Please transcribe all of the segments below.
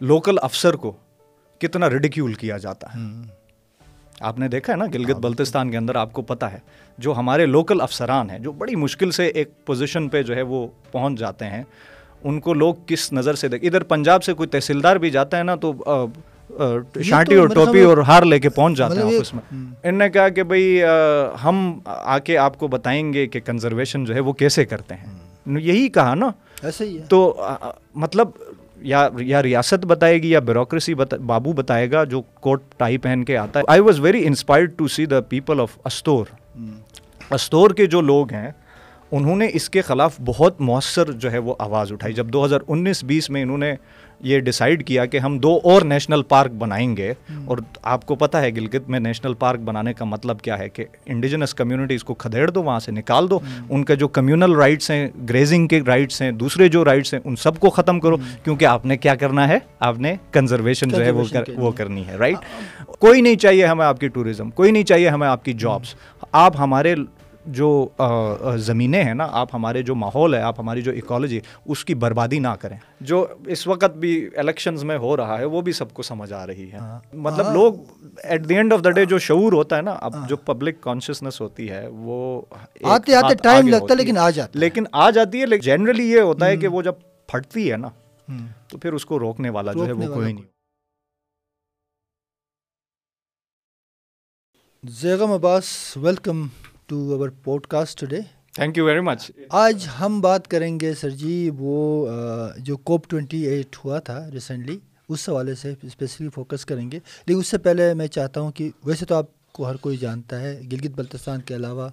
Local افسر کو کتنا ریڈیکیول کیا جاتا ہے۔ آپ نے دیکھا ہے نا گلگت ہاں، بلتستان کے اندر آپ کو پتہ ہے جو ہمارے لوکل افسران ہیں جو بڑی مشکل سے ایک پوزیشن پہ جو ہے وہ پہنچ جاتے ہیں ان کو لوگ کس نظر سے دیکھ ادھر پنجاب سے کوئی تحصیلدار بھی جاتا ہے نا تو شانٹی اور ٹوپی اور ہار لے کے پہنچ جاتے ہیں مطلب آفس میں۔ ان نے کہا کہ بھائی ہم آ کے آپ کو بتائیں گے کہ کنزرویشن جو ہے وہ کیسے کرتے ہیں۔ یہی کہا نا۔ ایسے ہی تو مطلب یا یا ریاست بتائے گی یا بیوروکریسی بابو بتائے گا جو کوٹ ٹائی پہن کے آتا ہے۔ I was very inspired to see the people of Astore Astore کے جو لوگ ہیں انہوں نے اس کے خلاف بہت مؤثر جو ہے وہ آواز اٹھائی۔ جب دو ہزار انیس بیس میں انہوں نے یہ ڈیسائیڈ کیا کہ ہم دو اور نیشنل پارک بنائیں گے۔ اور آپ کو پتہ ہے گلگت میں نیشنل پارک بنانے کا مطلب کیا ہے کہ انڈیجنس کمیونٹیز کو کھدیڑ دو وہاں سے نکال دو۔ ان کے جو کمیونل رائٹس ہیں گریزنگ کے رائٹس ہیں دوسرے جو رائٹس ہیں ان سب کو ختم کرو۔ کیونکہ آپ نے کیا کرنا ہے؟ آپ نے کنزرویشن جو ہے وہ وہ کرنی ہے رائٹ کوئی نہیں چاہیے ہمیں آپ کی ٹوریزم کوئی نہیں چاہیے ہمیں آپ کی جابس آپ ہمارے جو زمینیں ہیں نا آپ ہمارے جو ماحول ہے آپ ہماری جو ایکالوجی اس کی بربادی نہ کریں۔ جو اس وقت بھی الیکشنز میں ہو رہا ہے وہ بھی سب کو سمجھ آ رہی ہے۔ ہاں۔ مطلب ہاں۔ لوگ at the end of the day جو شعور ہوتا ہے نا اب ہاں۔ جو پبلک کانشیسنیس ہوتی ہے وہ آتے آتے ٹائم لگتا ہے لیکن آ جاتی لیکن آ جاتی ہے لیکن جنرلی یہ ہوتا ہے کہ وہ جب پھٹتی ہے نا تو پھر اس کو روکنے والا جو ہے وہ کوئی نہیں۔ Zaigham Abbas welcome to our podcast today thank you very much آج ہم بات کریں گے سر جی وہ جو کوپ ٹوینٹی ایٹ ہوا تھا ریسنٹلی اس حوالے سے اسپیشلی فوکس کریں گے۔ لیکن اس سے پہلے میں چاہتا ہوں کہ ویسے تو آپ کو ہر کوئی جانتا ہے گلگت بلتستان کے علاوہ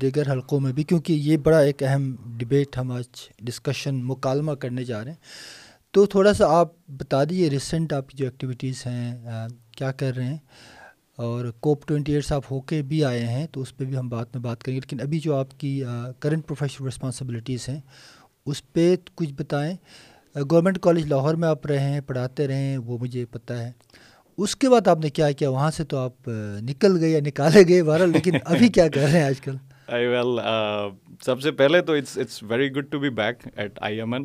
دیگر حلقوں میں بھی کیونکہ یہ بڑا ایک اہم ڈبیٹ ہم آج ڈسکشن مکالمہ کرنے جا رہے ہیں۔ تو تھوڑا سا آپ بتا دیجیے ریسنٹ آپ کی جو ایکٹیویٹیز ہیں کیا کر رہے ہیں؟ اور کوپ ٹوئنٹی ایٹ آپ ہو کے بھی آئے ہیں تو اس پہ بھی ہم بات میں بات کریں گے۔ لیکن ابھی جو آپ کی کرنٹ پروفیشنل رسپانسبلٹیز ہیں اس پہ کچھ بتائیں۔ گورنمنٹ کالج لاہور میں آپ رہے ہیں پڑھاتے رہے ہیں وہ مجھے پتہ ہے۔ اس کے بعد آپ نے کیا کیا؟ وہاں سے تو آپ نکل گئے یا نکالے گئے بہرحال لیکن ابھی کیا کر رہے ہیں آج کل؟ ویل سب سے پہلے تو it's it's very good to be back at I M N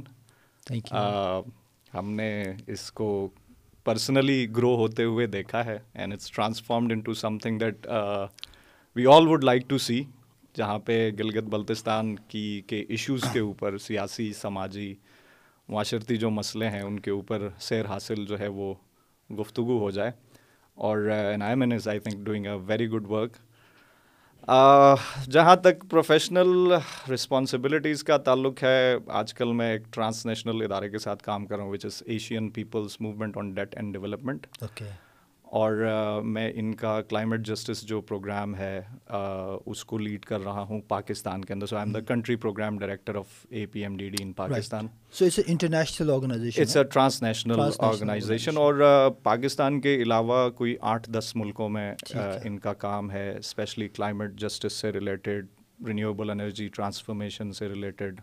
ہم نے اس کو پرسنلی گرو ہوتے ہوئے دیکھا ہے and it's transformed into something that we all would like to see جہاں پہ گلگت بلتستان کی کے ایشوز کے اوپر سیاسی سماجی معاشرتی جو مسئلے ہیں ان کے اوپر سیر حاصل جو ہے وہ گفتگو ہو جائے اور and I mean is I think doing a very good work جہاں تک پروفیشنل رسپانسبلٹیز کا تعلق ہے، آج کل میں ایک ٹرانس نیشنل ادارے کے ساتھ کام کر رہا ہوں which is Asian Peoples Movement on Debt and Development اور میں ان کا کلائمیٹ جسٹس جو پروگرام ہے اس کو لیڈ کر رہا ہوں پاکستان کے اندر. So I am the country programme director of A P M D D in Pakistan so it's international organisation it's a transnational organisation اور پاکستان کے علاوہ کوئی آٹھ دس ملکوں میں ان کا کام ہے اسپیشلی کلائمیٹ جسٹس سے ریلیٹڈ رینیوبل انرجی ٹرانسفارمیشن سے ریلیٹڈ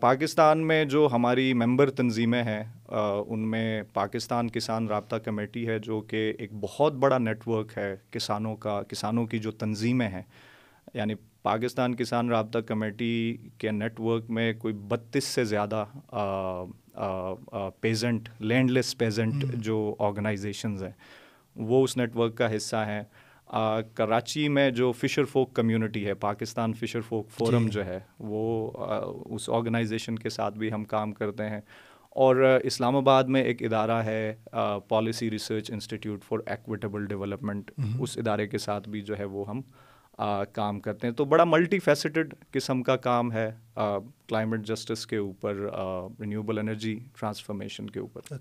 پاکستان میں جو ہماری ممبر تنظیمیں ہیں ان میں پاکستان کسان رابطہ کمیٹی ہے جو کہ ایک بہت بڑا نیٹ ورک ہے کسانوں کا کسانوں کی جو تنظیمیں ہیں۔ یعنی پاکستان کسان رابطہ کمیٹی کے نیٹ ورک میں کوئی بتیس سے زیادہ پیزنٹ لینڈ لیس پیزنٹ جو آرگنائزیشنز ہیں وہ اس نیٹ ورک کا حصہ ہیں۔ کراچی میں جو فشر فوک کمیونٹی ہے پاکستان فشر فوک فورم جو ہے وہ اس آرگنائزیشن کے ساتھ بھی ہم کام کرتے ہیں۔ اور اسلام آباد میں ایک ادارہ ہے policy research institute for equitable development اس ادارے کے ساتھ بھی جو ہے وہ ہم کام کرتے ہیں۔ تو بڑا ملٹی فیسٹڈ قسم کا کام ہے کلائمیٹ جسٹس کے اوپر رینیوبل انرجی ٹرانسفارمیشن کے اوپر۔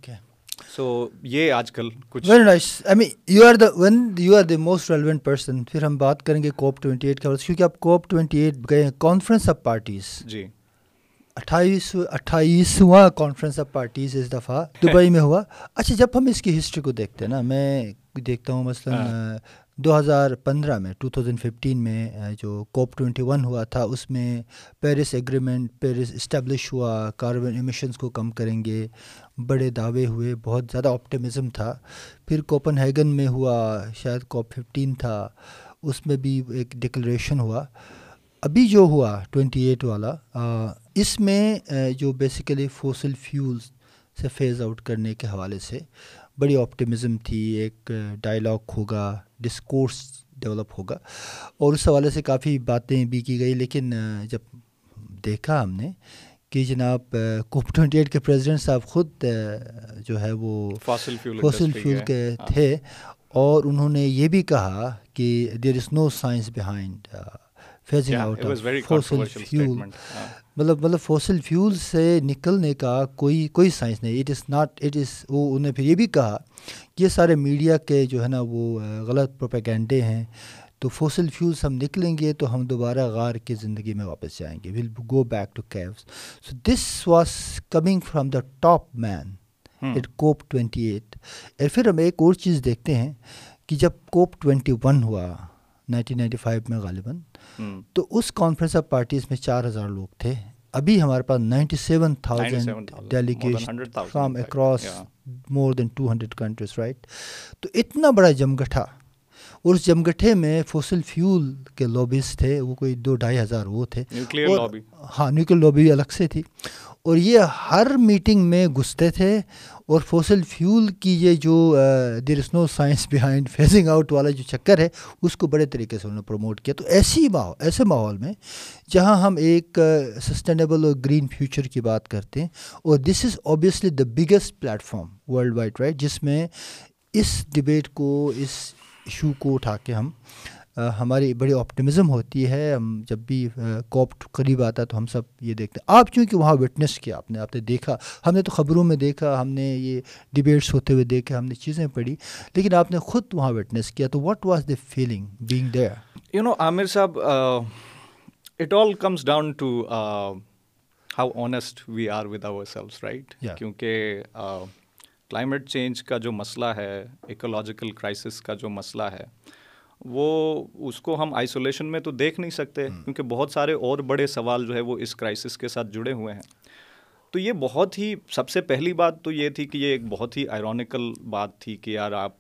سو یہ آج کل کچھ very nice I mean you are the one you are the most relevant person پھر ہم بات کریں گے کوپ ٹوئنٹی ایٹ کا کیونکہ آپ کوپ ٹوئنٹی ایٹ گئے ہیں کانفرنس آف پارٹیز جی۔ اٹھائیس اٹھائیسواں کانفرنس آف پارٹیز اس دفعہ دبئی میں ہوا۔ اچھا جب ہم اس کی ہسٹری کو دیکھتے ہیں نا میں دیکھتا ہوں مثلاً ہاں۔ دو ہزار پندرہ میں ٹو تھاؤزنڈ ففٹین میں جو کوپ ٹوینٹی ون ہوا تھا اس میں پیرس ایگریمنٹ پیرس اسٹیبلش ہوا۔ کاربن ایمیشنس کو کم کریں گے۔ بڑے دعوے ہوئے بہت زیادہ آپٹیمزم تھا۔ پھر کوپن ہیگن میں ہوا شاید کوپ ففٹین تھا۔ اس میں بھی ایک ڈکلریشن ہوا۔ ابھی جو ہوا ٹوینٹی ایٹ والا اس میں جو بیسیکلی فوسل فیولز سے فیز آؤٹ کرنے کے حوالے سے بڑی آپٹیمزم تھی ایک ڈائلاگ ہوگا ڈسکورس ڈیولپ ہوگا اور اس حوالے سے کافی باتیں بھی کی گئی لیکن جب دیکھا ہم نے کہ جناب کوپ ٹوئنٹی ایٹ کے پریزیڈنٹ صاحب خود جو ہے وہ فاسل فیول کے ہاں۔ تھے اور انہوں نے یہ بھی کہا کہ there is no science behind phasing out fossil fuel مطلب مطلب فوسل فیول سے نکلنے کا کوئی کوئی سائنس نہیں it is not it is وہ انہیں پھر یہ بھی کہا کہ یہ سارے میڈیا کے جو ہے نا وہ غلط پروپیگینڈے ہیں تو فوسل فیولس ہم نکلیں گے تو ہم دوبارہ غار کی زندگی میں واپس جائیں گے۔ Will go back to caves so this was coming from the top man at COP twenty eight اور پھر ہم ایک اور چیز دیکھتے ہیں کہ جب کوپ ٹوینٹی ون ہوا نائنٹین نائنٹی فائیو میں غالباً تو اس کانفرنس آف پارٹیز میں چار ہزار لوگ تھے۔ ابھی ہمارے پاس ninety seven thousand delegation from across more than two hundred countries right تو اتنا بڑا جمگٹھا اور اس جمگٹھے میں فوسل فیول کے لابیز تھے وہ کوئی دو ڈھائی ہزار وہ تھے۔ ہاں نیوکل لابی الگ سے تھی۔ اور یہ ہر میٹنگ میں گھستے تھے اور فوسل فیول کی یہ جو there is no science behind phasing out والا جو چکر ہے اس کو بڑے طریقے سے انہوں نے پروموٹ کیا۔ تو ایسی ماحول ایسے ماحول میں جہاں ہم ایک سسٹینیبل اور گرین فیوچر کی بات کرتے ہیں اور this is obviously the biggest platform worldwide right جس میں اس ڈبیٹ کو اس ایشو کو اٹھا کے ہم ہماری بڑی آپٹیمزم ہوتی ہے۔ ہم جب بھی کوپ قریب آتا ہے تو ہم سب یہ دیکھتے ہیں۔ آپ چونکہ وہاں وٹنس کیا؟ آپ نے آپ نے دیکھا۔ ہم نے تو خبروں میں دیکھا ہم نے یہ ڈبیٹس ہوتے ہوئے دیکھے ہم نے چیزیں پڑھی۔ لیکن آپ نے خود وہاں وٹنس کیا تو what was the feeling being there you know Amir صاحب it all comes down to how honest we are with ourselves right کیونکہ کلائمیٹ چینج کا جو مسئلہ ہے ایکولوجیکل کرائسس کا جو مسئلہ ہے وہ اس کو ہم آئسولیشن میں تو دیکھ نہیں سکتے کیونکہ بہت سارے اور بڑے سوال جو ہے وہ اس کرائسس کے ساتھ جڑے ہوئے ہیں۔ تو یہ بہت ہی سب سے پہلی بات تو یہ تھی کہ یہ ایک بہت ہی آئرونیکل بات تھی کہ یار آپ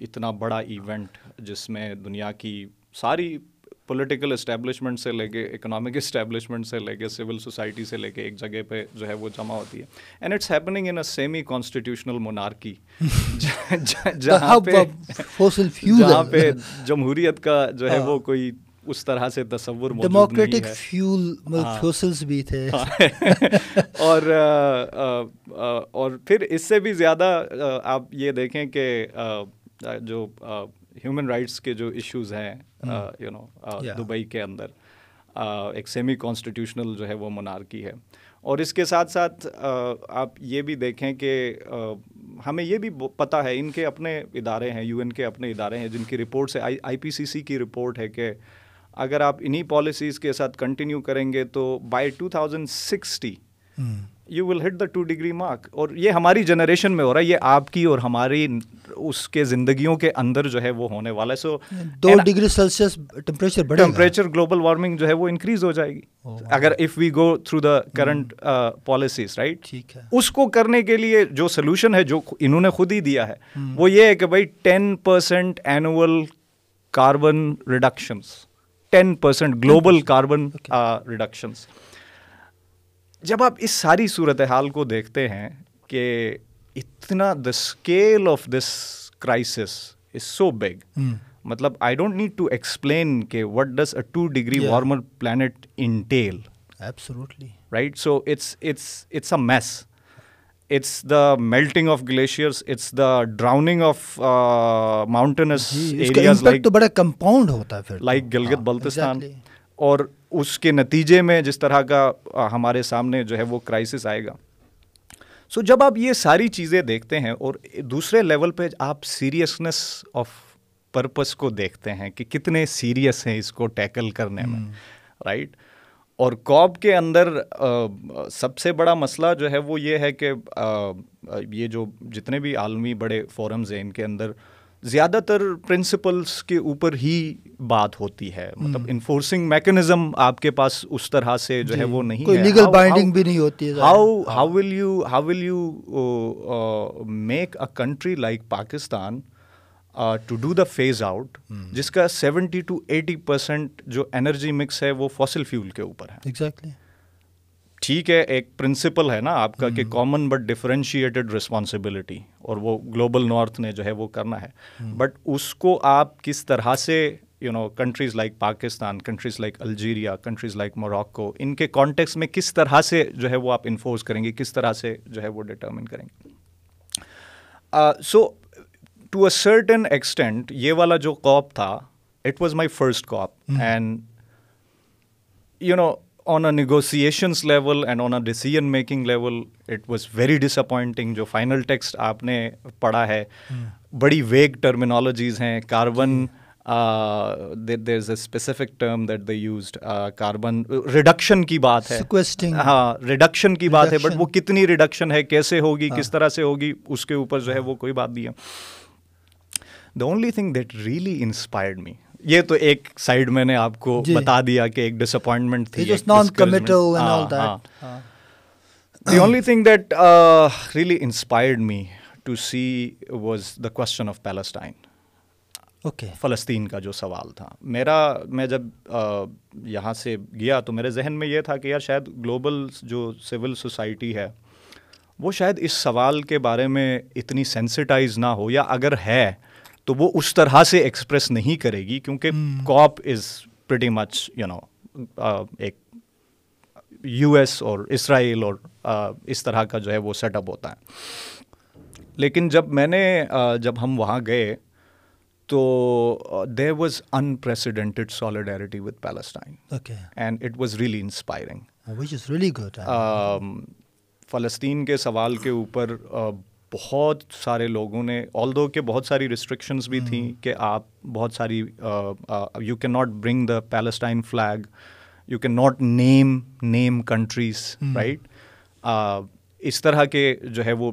اتنا بڑا ایونٹ جس میں دنیا کی ساری پولیٹیکل اسٹیبلشمنٹ سے لے کے اکنامک اسٹیبلشمنٹ سے لے کے سول سوسائٹی سے لے کے ایک جگہ پہ جو ہے وہ جمع ہوتی ہے. And it's happening in a semi constitutional monarchy جہاں پہ جہاں پہ جمہوریت کا جو ہے وہ کوئی اس طرح سے تصور ڈیموکریٹک فیول فوسلز بھی تھے. اور اور پھر اس سے بھی زیادہ آپ یہ دیکھیں کہ جو ہیومن رائٹس کے جو ایشوز ہیں یو نو دبئی کے اندر ایک سیمی کانسٹیٹیوشنل جو ہے وہ منارکی ہے. اور اس کے ساتھ ساتھ آپ یہ بھی دیکھیں کہ ہمیں یہ بھی پتہ ہے ان کے اپنے ادارے ہیں یو این کے اپنے ادارے ہیں جن کی رپورٹ سے آئی آئی پی سی سی کی رپورٹ ہے کہ اگر آپ انہی پالیسیز کے ساتھ کنٹینیو کریں گے تو by two thousand sixty you will hit the two degree mark اور یہ ہماری جنریشن میں ہو رہا ہے یہ آپ کی اور ہماری اس کے زندگیوں کے اندر جو ہے وہ ہونے والا ہے۔ سو دو degree Celsius temperature temperature global warming جو ہے وہ انکریز ہو جائے گی۔ اگر if we go through the current policies right ٹھیک ہے۔ اس کو کرنے کے لیے جو سولوشن ہے جو انہوں نے خود ہی دیا ہے وہ یہ ہے کہ بھائی ten percent annual carbon reductions ten percent global carbon reductions جب آپ اس ساری صورت حال کو دیکھتے ہیں کہ اتنا the scale of this crisis is so big مطلب I don't need to explain کہ what does a two degree warmer planet entail right so it's it's it's a mess it's the melting of glaciers it's the drowning of mountains areas like بڑا compound ہوتا ہے like Gilgit Baltistan. اور اس کے نتیجے میں جس طرح کا ہمارے سامنے جو ہے وہ کرائسس آئے گا۔ سو so, جب آپ یہ ساری چیزیں دیکھتے ہیں اور دوسرے لیول پہ آپ سیریسنس آف پرپس کو دیکھتے ہیں کہ کتنے سیریس ہیں اس کو ٹیکل کرنے میں رائٹ اور کوب کے اندر سب سے بڑا مسئلہ جو ہے وہ یہ ہے کہ یہ جو جتنے بھی عالمی بڑے فورمز ہیں ان کے اندر زیادہ تر پرنسپلس کے اوپر ہی بات ہوتی ہے۔ مطلب انفورسنگ میکنزم آپ کے پاس اس طرح سے جو ہے وہ نہیں کوئی لیگل بائنڈنگ بھی نہیں ہوتی ہے۔ How how will you how will you make a country like Pakistan to do the phase out جس کا سیونٹی ٹو ایٹی پرسینٹ جو انرجی مکس ہے وہ فاسل فیول کے اوپر ہے۔ ایگزیکٹلی ٹھیک ہے ایک پرنسپل ہے نا آپ کا کہ کامن بٹ ڈفرینشیٹڈ رسپانسبلٹی اور وہ گلوبل نارتھ نے جو ہے وہ کرنا ہے۔ بٹ اس کو آپ کس طرح سے you know countries like Pakistan countries like Algeria countries like Morocco ان کے کانٹیکس میں کس طرح سے جو ہے وہ آپ انفورس کریں گے کس طرح سے جو ہے وہ ڈٹرمن کریں گے۔ So to a certain extent یہ والا جو کاپ تھا it was my first COP and you know on a negotiations level and on a decision making level it was very disappointing جو فائنل ٹیکسٹ آپ نے پڑھا ہے بڑی ویگ ٹرمینالوجیز ہیں carbon there is a specific term that they used carbon reduction کی بات ہے ہاں ریڈکشن کی بات ہے بٹ وہ کتنی ریڈکشن ہے کیسے ہوگی کس طرح سے ہوگی اس کے اوپر جو ہے وہ کوئی بات نہیں ہے the only thing that really inspired me یہ تو ایک سائڈ میں نے آپ کو بتا دیا کہ ایک ڈس اپوائنٹمنٹ تھی the only thing that really inspired me to see was the question of Palestine okay فلسطین کا جو سوال تھا۔ میرا میں جب یہاں سے گیا تو میرے ذہن میں یہ تھا کہ یار شاید گلوبل جو سول سوسائٹی ہے وہ شاید اس سوال کے بارے میں اتنی سینسٹائز نہ ہو یا اگر ہے تو وہ اس طرح سے ایکسپریس نہیں کرے گی کیونکہ کاپ is pretty much you know ایک یو ایس اور اسرائیل اور اس طرح کا جو ہے وہ سیٹ اپ ہوتا ہے۔ لیکن جب میں نے جب ہم وہاں گئے تو there was unprecedented solidarity with Palestine and it was really inspiring فلسطین کے سوال کے اوپر بہت سارے لوگوں نے آل دو کہ بہت ساری ریسٹرکشنز بھی تھیں کہ آپ بہت ساری you can not bring the Palestine flag you can not name name countries right اس طرح کے جو ہے وہ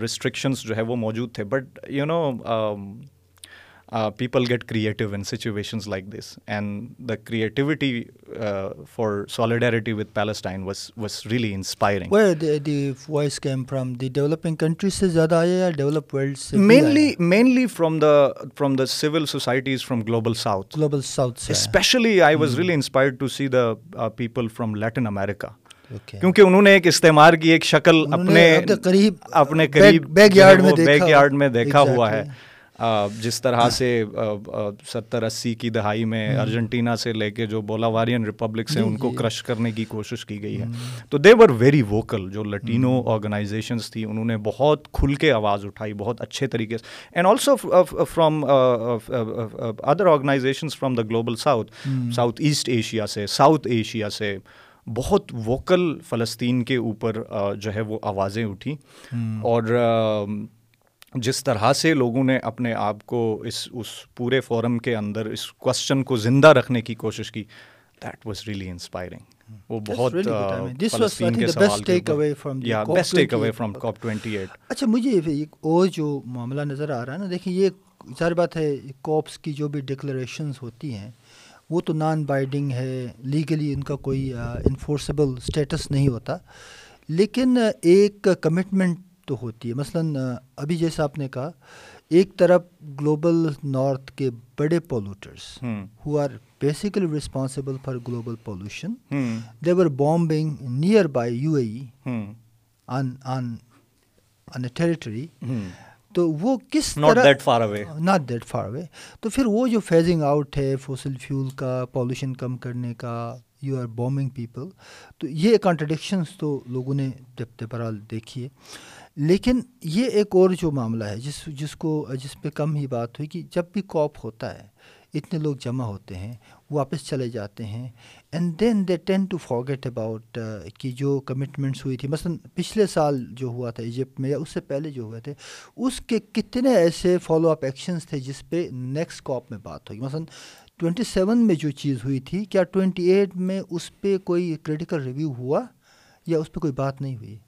ریسٹرکشنس جو ہے وہ موجود تھے۔ But you know people get creative in situations like this and the creativity for solidarity with Palestine was was really inspiring voice came from the developing countries سے زیادہ آئے یا ڈیولپ ورلڈ سے mainly mainly from the from the civil societies from global south global south especially I was really inspired to see the people from Latin America کیونکہ انہوں نے ایک استعمار کی ایک شکل اپنے قریب اپنے قریب بیک یارڈ میں دیکھا ہوا ہے جس طرح سے ستر اسی کی دہائی میں ارجنٹینا سے لے کے جو بولاوارین ریپبلکس ہیں ان کو کرش کرنے کی کوشش کی گئی ہے۔ تو دے ور ویری ووکل جو لٹینو آرگنائزیشنس تھی انہوں نے بہت کھل کے آواز اٹھائی بہت اچھے طریقے سے۔ And also from other organisations from the global south South East Asia سے ساؤتھ ایشیا سے بہت ووکل فلسطین کے اوپر جو ہے وہ آوازیں اٹھیں۔ اور جس طرح سے لوگوں نے اپنے آپ کو اس اس پورے فورم کے اندر اس کوشچن کو زندہ رکھنے کی کوشش کی دیٹ واز ریئلی انسپائرنگ وہ بہت اچھا مجھے ایک اور جو معاملہ نظر آ رہا ہے نا دیکھیں یہ ظاہر بات ہے کوپس کی جو بھی ڈکلریشنز ہوتی ہیں وہ تو نان بائڈنگ ہے لیگلی ان کا کوئی انفورسیبل اسٹیٹس نہیں ہوتا۔ لیکن ایک کمٹمنٹ تو ہوتی ہے۔ مثلاً ابھی جیسا آپ نے کہا ایک طرف گلوبل نارتھ کے بڑے polluters who are basically responsible for global pollution they're bombing nearby U A on a territory تو وہ کس ناٹ دیٹ فار اوے تو پھر وہ جو فیزنگ آؤٹ ہے فوسل فیول کا پالوشن کم کرنے کا یو آر بومنگ پیپل تو یہ کانٹرڈکشنس تو لوگوں نے جب برحال دیکھی ہے۔ لیکن یہ ایک اور جو معاملہ ہے، جس جس کو، جس پہ کم ہی بات ہوئی کہ جب بھی کاپ ہوتا ہے، اتنے لوگ جمع ہوتے ہیں، واپس چلے جاتے ہیں and then they tend to forget about کہ جو کمٹمنٹس ہوئی تھی، مثلاً پچھلے سال جو ہوا تھا ایجپٹ میں یا اس سے پہلے جو ہوئے تھے، اس کے کتنے ایسے فالو اپ ایکشنس تھے جس پہ نیکسٹ کاپ میں بات ہوگی مثلاً ٹوئنٹی سیون میں جو چیز ہوئی تھی، کیا ٹوئنٹی ایٹ میں اس پہ کوئی کریٹیکل ریویو ہوا؟ یا اس پہ کوئی بات نہیں ہوئی؟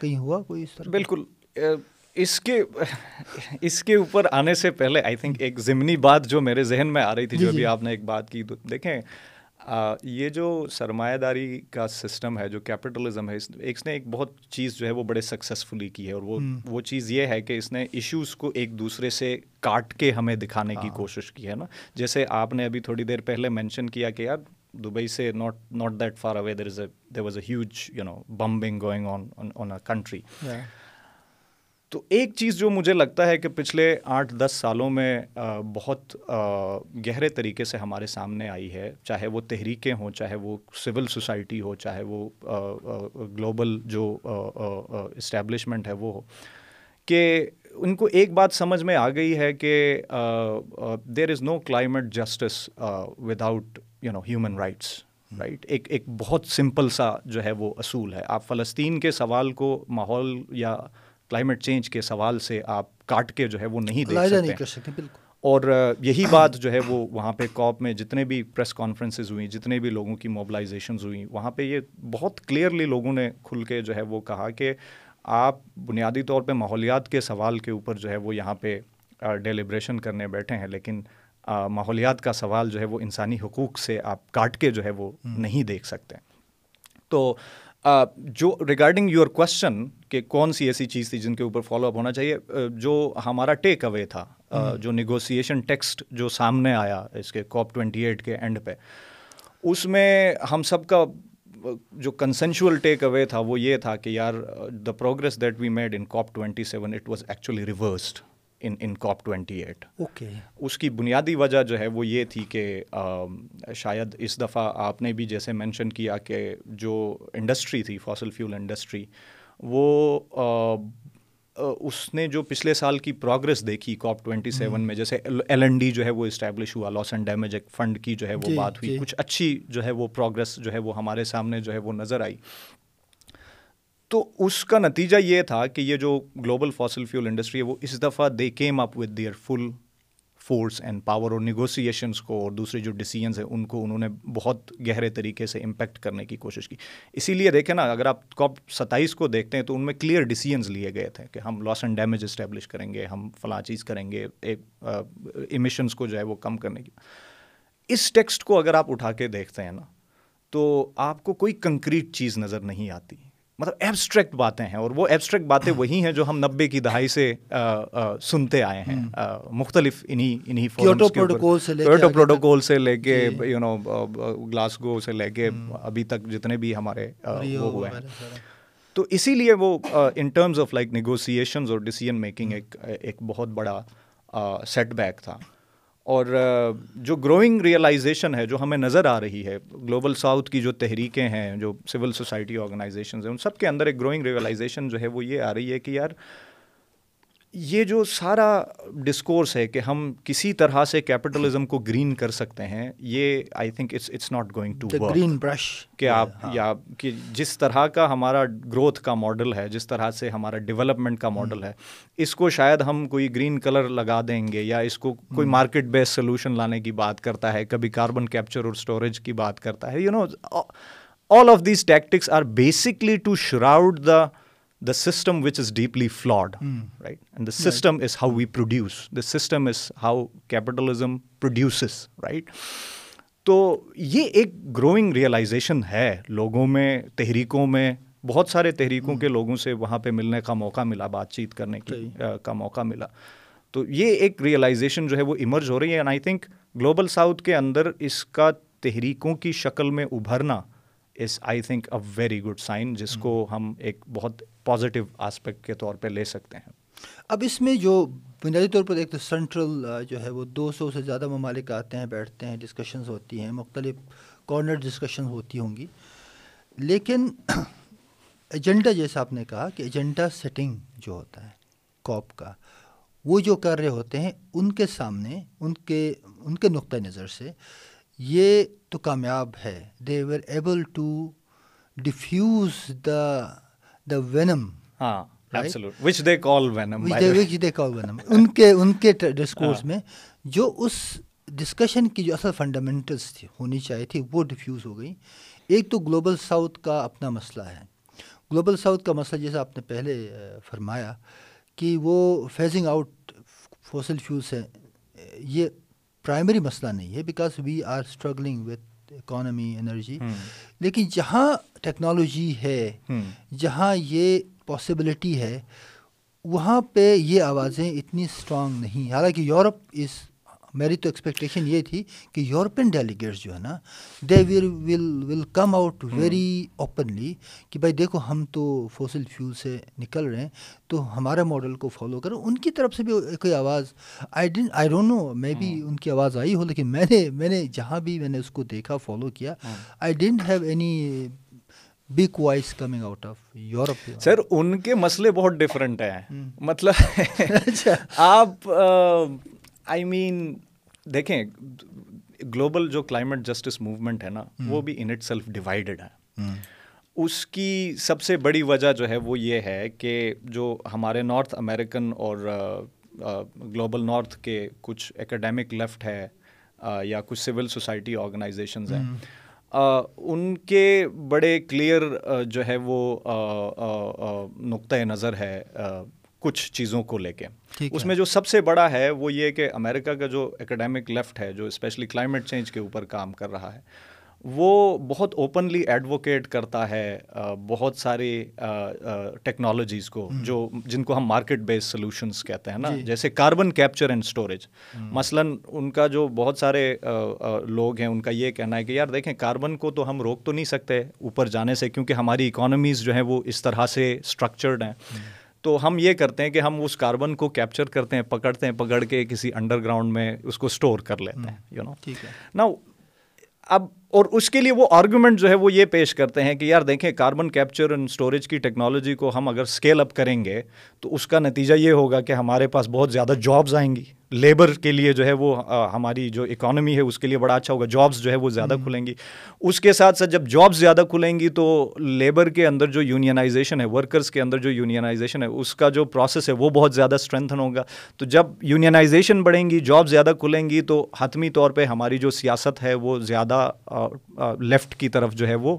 کہیں ہوا کوئی اس طرح؟ بالکل اس کے اس کے اوپر آنے سے پہلے آئی تھنک ایک ضمنی بات جو میرے ذہن میں آ رہی تھی جو ابھی آپ نے ایک بات کی دیکھیں یہ جو سرمایہ داری کا سسٹم ہے جو کیپٹلزم ہے اس نے ایک بہت چیز جو ہے وہ بڑے سکسیزفلی کی ہے اور وہ وہ چیز یہ ہے کہ اس نے ایشوز کو ایک دوسرے سے کاٹ کے ہمیں دکھانے کی کوشش کی ہے نا۔ جیسے آپ نے ابھی تھوڑی دیر پہلے مینشن کیا کہ یار Dubai say not not that far away there is a there was a huge you know bombing going on on on a country yeah. تو ایک چیز جو مجھے لگتا ہے کہ پچھلے آٹھ دس سالوں میں بہت گہرے طریقے سے ہمارے سامنے آئی ہے چاہے وہ تحریکیں ہوں چاہے وہ سول سوسائٹی ہو چاہے وہ گلوبل جو اسٹیبلشمنٹ ہے وہ ہو کہ ان کو ایک بات سمجھ میں آ گئی ہے کہ there is no climate justice without you know human rights right ایک ایک بہت سمپل سا جو ہے وہ اصول ہے۔ آپ فلسطین کے سوال کو ماحول یا کلائمیٹ چینج کے سوال سے آپ کاٹ کے جو ہے وہ نہیں دیکھ سکتے بالکل۔ اور یہی بات جو ہے وہ وہاں پہ کاپ میں جتنے بھی پریس کانفرنسز ہوئیں جتنے بھی لوگوں کی موبلائزیشنز ہوئیں وہاں پہ یہ بہت کلیئرلی لوگوں نے کھل کے جو ہے وہ کہا کہ آپ بنیادی طور پہ ماحولیات کے سوال کے اوپر جو ہے وہ یہاں پہ ڈیلیبریشن کرنے بیٹھے ہیں لیکن ماحولیات کا سوال جو ہے وہ انسانی حقوق سے آپ کاٹ کے جو ہے وہ نہیں دیکھ سکتے۔ تو جو ریگارڈنگ یور کوشچن کہ کون سی ایسی چیز تھی جن کے اوپر فالو اپ ہونا چاہیے جو ہمارا ٹیک اوے تھا جو نیگوسیشن ٹیکسٹ جو سامنے آیا اس کے کاپ ٹوینٹی ایٹ کے اینڈ پہ اس میں ہم سب کا جو کنسنشول ٹیک اوے تھا وہ یہ تھا کہ یار the progress that we made in COP twenty seven it was actually reversed in in COP twenty eight okay اس کی بنیادی وجہ جو ہے وہ یہ تھی کہ شاید اس دفعہ آپ نے بھی جیسے مینشن کیا کہ جو انڈسٹری تھی فاسل فیول انڈسٹری وہ اس نے جو پچھلے سال کی پروگرس دیکھی کاپ ٹوینٹی سیون میں جیسے ایل این ڈی جو ہے وہ اسٹیبلش ہوا لاس اینڈ ڈیمیج فنڈ کی جو ہے وہ جی، بات ہوئی۔ جی۔ کچھ اچھی جو ہے وہ پروگرس جو ہے وہ ہمارے سامنے جو ہے وہ نظر آئی۔ تو اس کا نتیجہ یہ تھا کہ یہ جو گلوبل فاسل فیول انڈسٹری ہے وہ اس دفعہ they came up with their full force and power اور نیگوسیشنس کو اور دوسرے جو ڈیسیجنز ہیں ان کو انہوں نے بہت گہرے طریقے سے امپیکٹ کرنے کی کوشش کی۔ اسی لیے دیکھیں نا، اگر آپ کاپ ستائیس کو دیکھتے ہیں تو ان میں کلیئر ڈیسیجنز لیے گئے تھے کہ ہم لاس اینڈ ڈیمیج اسٹیبلش کریں گے، ہم فلاں چیز کریں گے، ایک امیشنس کو جو ہے وہ کم کرنے کی۔ اس ٹیکسٹ کو اگر آپ اٹھا کے دیکھتے ہیں نا، تو آپ کو کوئی کنکریٹ چیز نظر نہیں آتی۔ مطلب ایبسٹریکٹ باتیں ہیں اور وہ ایبسٹریکٹ باتیں وہی ہیں جو ہم نبے کی دہائی سے سنتے آئے ہیں۔ مختلف انہیں سے لے پروٹوکول سے لے کے یو نو گلاسگو سے لے کے ابھی تک جتنے بھی ہمارے وہ ہوئے ہیں۔ تو اسی لیے وہ in terms of like negotiations اور ڈیسیجن میکنگ ایک ایک بہت بڑا سیٹ بیک تھا۔ اور جو گروئنگ ریئلائزیشن ہے، جو ہمیں نظر آ رہی ہے گلوبل ساؤتھ کی جو تحریکیں ہیں، جو سول سوسائٹی آرگنائزیشنز ہیں، ان سب کے اندر ایک گروئنگ ریئلائزیشن جو ہے وہ یہ آ رہی ہے کہ یار یہ جو سارا ڈسکورس ہے کہ ہم کسی طرح سے کیپٹلزم کو گرین کر سکتے ہیں یہ I think it's it's not going to green brush کہ آپ یا کہ جس طرح کا ہمارا گروتھ کا ماڈل ہے جس طرح سے ہمارا ڈیولپمنٹ کا ماڈل ہے اس کو شاید ہم کوئی گرین کلر لگا دیں گے یا اس کو کوئی مارکیٹ بیس سولوشن لانے کی بات کرتا ہے کبھی کاربن کیپچر اور اسٹوریج کی بات کرتا ہے۔ You know all of these tactics are basically to shroud the the system which is deeply flawed right and the system is how we produce the system is how capitalism produces right تو یہ ایک growing realization ہے لوگوں میں تحریکوں میں بہت سارے تحریکوں hmm. کے لوگوں سے وہاں پہ ملنے کا موقع ملا بات چیت کرنے کی کا موقع ملا۔ تو یہ ایک ریئلائزیشن جو ہے وہ ایمرج ہو رہی ہے and I think global south کے اندر اس کا تحریکوں کی شکل میں ابھرنا is I think a very good sign جس کو ہم ایک بہت پازیٹیو آسپیکٹ کے طور پہ لے سکتے ہیں اب اس میں جو بنیادی طور پر ایک تو سینٹرل جو ہے وہ دو سو سے زیادہ ممالک آتے ہیں بیٹھتے ہیں ڈسکشنز ہوتی ہیں مختلف کارنر ڈسکشن ہوتی ہوں گی لیکن ایجنڈا جیسا آپ نے کہا کہ ایجنڈا سیٹنگ جو ہوتا ہے کوپ کا وہ جو کر رہے ہوتے ہیں ان کے سامنے ان کے ان کے نقطۂ نظر سے یہ تو کامیاب ہے۔ They were able to diffuse the the venom ہاں ان کے ان کے ڈسکورس میں جو اس ڈسکشن کی جو اصل فنڈامنٹلس تھی ہونی چاہیے تھی وہ ڈیفیوز ہو گئی۔ ایک تو گلوبل ساؤتھ کا اپنا مسئلہ ہے۔ گلوبل ساؤتھ کا مسئلہ جیسا آپ نے پہلے فرمایا کہ وہ فیزنگ آؤٹ فوسل فیوز ہیں۔ یہ پرائمری مسئلہ نہیں ہے because we are struggling with economy energy لیکن جہاں ٹیکنالوجی ہے جہاں یہ پاسبلٹی ہے وہاں پہ یہ آوازیں اتنی اسٹرانگ نہیں۔ حالانکہ یورپ از میری تو ایکسپیکٹیشن یہ تھی کہ یورپین ڈیلیگیٹس جو ہے نا they will will will come out very openly کہ بھائی دیکھو ہم تو فوسل فیول سے نکل رہے ہیں تو ہمارے ماڈل کو فالو کرو۔ ان کی طرف سے بھی کوئی آواز آئی ڈن I don't know maybe ان کی آواز آئی ہو لیکن میں نے میں نے جہاں بھی میں نے اس کو دیکھا فالو کیا۔ I didn't have any big voice coming out of Europe sir ان کے مسئلے بہت ڈفرینٹ ہیں۔ مطلب اچھا۔ آپ آئی مین دیکھیں گلوبل جو کلائمیٹ جسٹس موومنٹ ہے نا وہ بھی ان اٹ سیلف ڈیوائڈیڈ ہے اس کی سب سے بڑی وجہ جو ہے وہ یہ ہے کہ جو ہمارے نارتھ امیریکن اور گلوبل نارتھ کے کچھ اکیڈیمک لیفٹ ہے یا کچھ سول سوسائٹی آرگنائزیشنز ہیں ان کے بڑے کلیئر جو ہے وہ نقطۂ نظر ہے کچھ چیزوں کو لے کے۔ اس میں جو سب سے بڑا ہے وہ یہ کہ امریکہ کا جو اکیڈیمک لیفٹ ہے جو اسپیشلی کلائمیٹ چینج کے اوپر کام کر رہا ہے وہ بہت اوپنلی ایڈوکیٹ کرتا ہے بہت ساری ٹیکنالوجیز کو جو جن کو ہم مارکیٹ بیس سلوشنس کہتے ہیں نا جی۔ جیسے کاربن کیپچر اینڈ اسٹوریج مثلاً ان کا جو بہت سارے لوگ ہیں ان کا یہ کہنا ہے کہ یار دیکھیں کاربن کو تو ہم روک تو نہیں سکتے اوپر جانے سے کیونکہ ہماری اکانومیز جو ہیں وہ اس طرح سے اسٹرکچرڈ ہیں۔ تو ہم یہ کرتے ہیں کہ ہم اس کاربن کو کیپچر کرتے ہیں پکڑتے ہیں پکڑ کے کسی انڈر گراؤنڈ میں اس کو اسٹور کر لیتے ہیں یو نو ٹھیک ہے۔ نا اب اور اس کے لیے وہ آرگومنٹ جو ہے وہ یہ پیش کرتے ہیں کہ یار دیکھیں کاربن کیپچر اینڈ اسٹوریج کی ٹیکنالوجی کو ہم اگر اسکیل اپ کریں گے تو اس کا نتیجہ یہ ہوگا کہ ہمارے پاس بہت زیادہ جابز آئیں گی۔ لیبر کے لیے جو ہے وہ ہماری جو اکانومی ہے اس کے لیے بڑا اچھا ہوگا۔ جابس جو ہے وہ زیادہ کھلیں گی۔ اس کے ساتھ ساتھ جب جابس زیادہ کھلیں گی تو لیبر کے اندر جو یونینائزیشن ہے ورکرس کے اندر جو یونینائزیشن ہے اس کا جو پروسیس ہے وہ بہت زیادہ اسٹرینتھن ہوگا۔ تو جب یونینائزیشن بڑھیں گی جاب زیادہ کھلیں گی تو حتمی طور پہ ہماری جو سیاست ہے وہ زیادہ لیفٹ کی طرف جو ہے وہ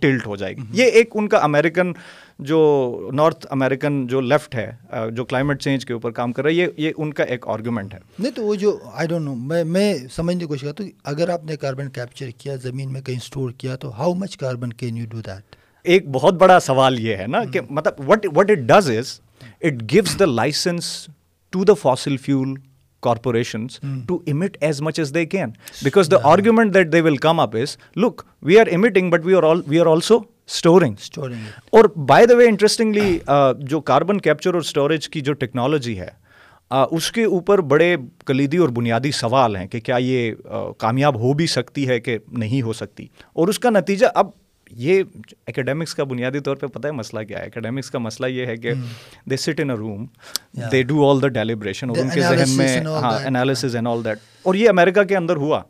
ٹلٹ ہو جائے گی۔ یہ ایک ان کا امیریکن جو نارتھ امیریکن جو لیفٹ ہے جو کلائمیٹ چینج کے اوپر کام کر رہا ہے یہ یہ ان کا ایک آرگومنٹ ہے۔ نہیں تو وہ جو آئی ڈونٹ نو میں میں سمجھنے کی کوشش کرتا ہوں اگر آپ نے کاربن کیپچر کیا زمین میں کہیں اسٹور کیا تو how much carbon can you do that ایک بہت بڑا سوال یہ ہے نا کہ مطلب what what it does is it gives the licence to the fossil fuel corporations mm. to emit as much as they can. Because the yeah. argument that they will come up is look we are emitting but we are all we are also storing اور by the way interestingly جو carbon capture اور storage کی جو technology ہے اس کے اوپر بڑے کلیدی اور بنیادی سوال ہیں کہ کیا یہ کامیاب ہو بھی سکتی ہے کہ نہیں ہو سکتی؟ اور اس کا نتیجہ اب یہ اکیڈیمکس کا بنیادی طور پہ پتہ ہے مسئلہ کیا ہے؟ اکیڈیمکس کا مسئلہ یہ ہے کہ دے سٹ ان روم they do all the deliberation اور ان کے ذہن میں ہاں انالیسز اینڈ آل دیٹ اور یہ امریکہ کے اندر ہوا.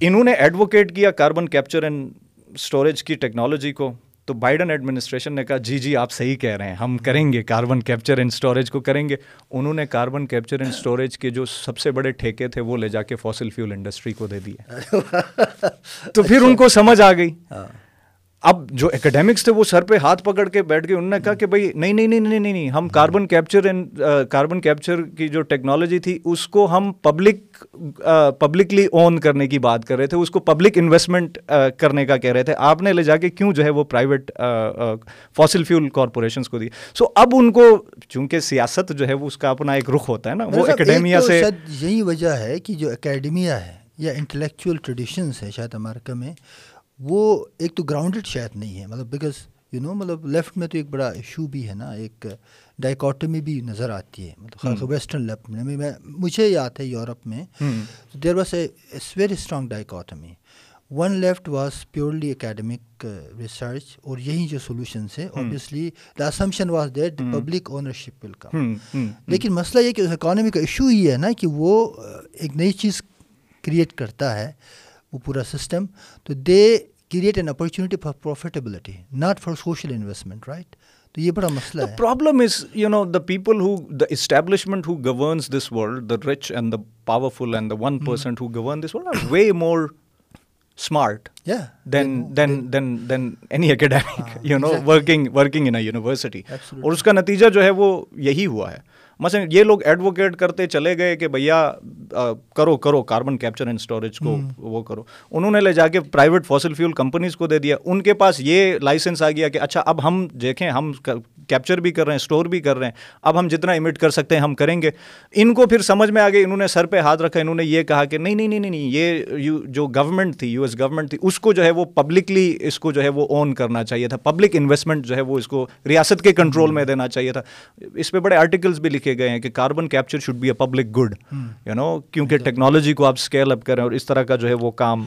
انہوں نے ایڈوکیٹ کیا کاربن کیپچر اینڈ اسٹوریج کی ٹیکنالوجی کو تو بائیڈن ایڈمنسٹریشن نے کہا جی جی آپ صحیح کہہ رہے ہیں ہم کریں گے کاربن کیپچر اینڈ اسٹوریج کو کریں گے۔ انہوں نے کاربن کیپچر اینڈ اسٹوریج کے جو سب سے بڑے ٹھیکے تھے وہ لے جا کے فاسل فیول انڈسٹری کو دے دیے۔ تو پھر ان کو سمجھ آ گئی۔ ہاں۔ اب جو اکیڈیمکس تھے وہ سر پہ ہاتھ پکڑ کے بیٹھ گئے انہوں نے کہا کہ بھائی نہیں نہیں نہیں نہیں ہم کاربن کیپچر کاربن کیپچر کی جو ٹیکنالوجی تھی اس کو ہم پبلک پبلکلی اون کرنے کی بات کر رہے تھے اس کو پبلک انویسٹمنٹ کرنے کا کہہ رہے تھے۔ آپ نے لے جا کے کیوں جو ہے وہ پرائیویٹ فاسل فیول کارپوریشنس کو دی۔ سو اب ان کو چونکہ سیاست جو ہے وہ اس کا اپنا ایک رخ ہوتا ہے نا وہ اکیڈیمیا سے یہی وجہ ہے کہ جو اکیڈمیا ہے یا انٹلیکچوئل ٹریڈیشنس ہے شاید امریکہ میں وہ ایک تو گراؤنڈڈ شاید نہیں ہے مطلب بیکاز یو نو مطلب لیفٹ میں تو ایک بڑا ایشو بھی ہے نا ایک ڈائیکاٹمی بھی نظر آتی ہے مطلب ویسٹرن لیفٹ میں مجھے یاد ہے یورپ میں۔ There was a very strong dichotomy one left was purely academic research اور یہی جو سولوشنس ہے obviously the assumption was that public ownership will come لیکن مسئلہ یہ کہ اس اکانومی کا ایشو یہ ہے نا کہ وہ ایک نئی چیز کریٹ کرتا ہے۔ وہ پورا سسٹم تو they create an opportunity for profitability not for social investment right تو یہ بڑا مسئلہ ہے۔ Problem is you know the people who the establishment who governs this world the rich and the powerful and the one percent who govern this world way more smart than than than than any academic you know working working in university اور اس کا نتیجہ جو ہے وہ یہی ہوا ہے۔ مثلاً یہ لوگ ایڈوکیٹ کرتے چلے گئے کہ بھیا کرو کرو کاربن کیپچر اینڈ اسٹوریج کو وہ کرو۔ انہوں نے لے جا کے پرائیویٹ فاسل فیول کمپنیز کو دے دیا۔ ان کے پاس یہ لائسنس آ گیا کہ اچھا اب ہم دیکھیں ہم کیپچر بھی کر رہے ہیں اسٹور بھی کر رہے ہیں۔ اب ہم جتنا امٹ کر سکتے ہیں ہم کریں گے۔ ان کو پھر سمجھ میں آ گئی انہوں نے سر پہ ہاتھ رکھا انہوں نے یہ کہا کہ نہیں نہیں نہیں نہیں یہ جو گورنمنٹ تھی یو ایس گورنمنٹ تھی اس کو جو ہے وہ پبلکلی اس کو جو ہے وہ اون کرنا چاہیے تھا۔ پبلک انویسٹمنٹ جو ہے وہ اس کو ریاست کے کنٹرول میں دینا چاہیے تھا۔ اس پہ بڑے آرٹیکلس بھی لکھے گئے ہیں کہ carbon capture should be a public good you know کیونکہ ٹیکنالوجی کو آپ اسکیل اپ کریں اور اس طرح کا جو ہے وہ کام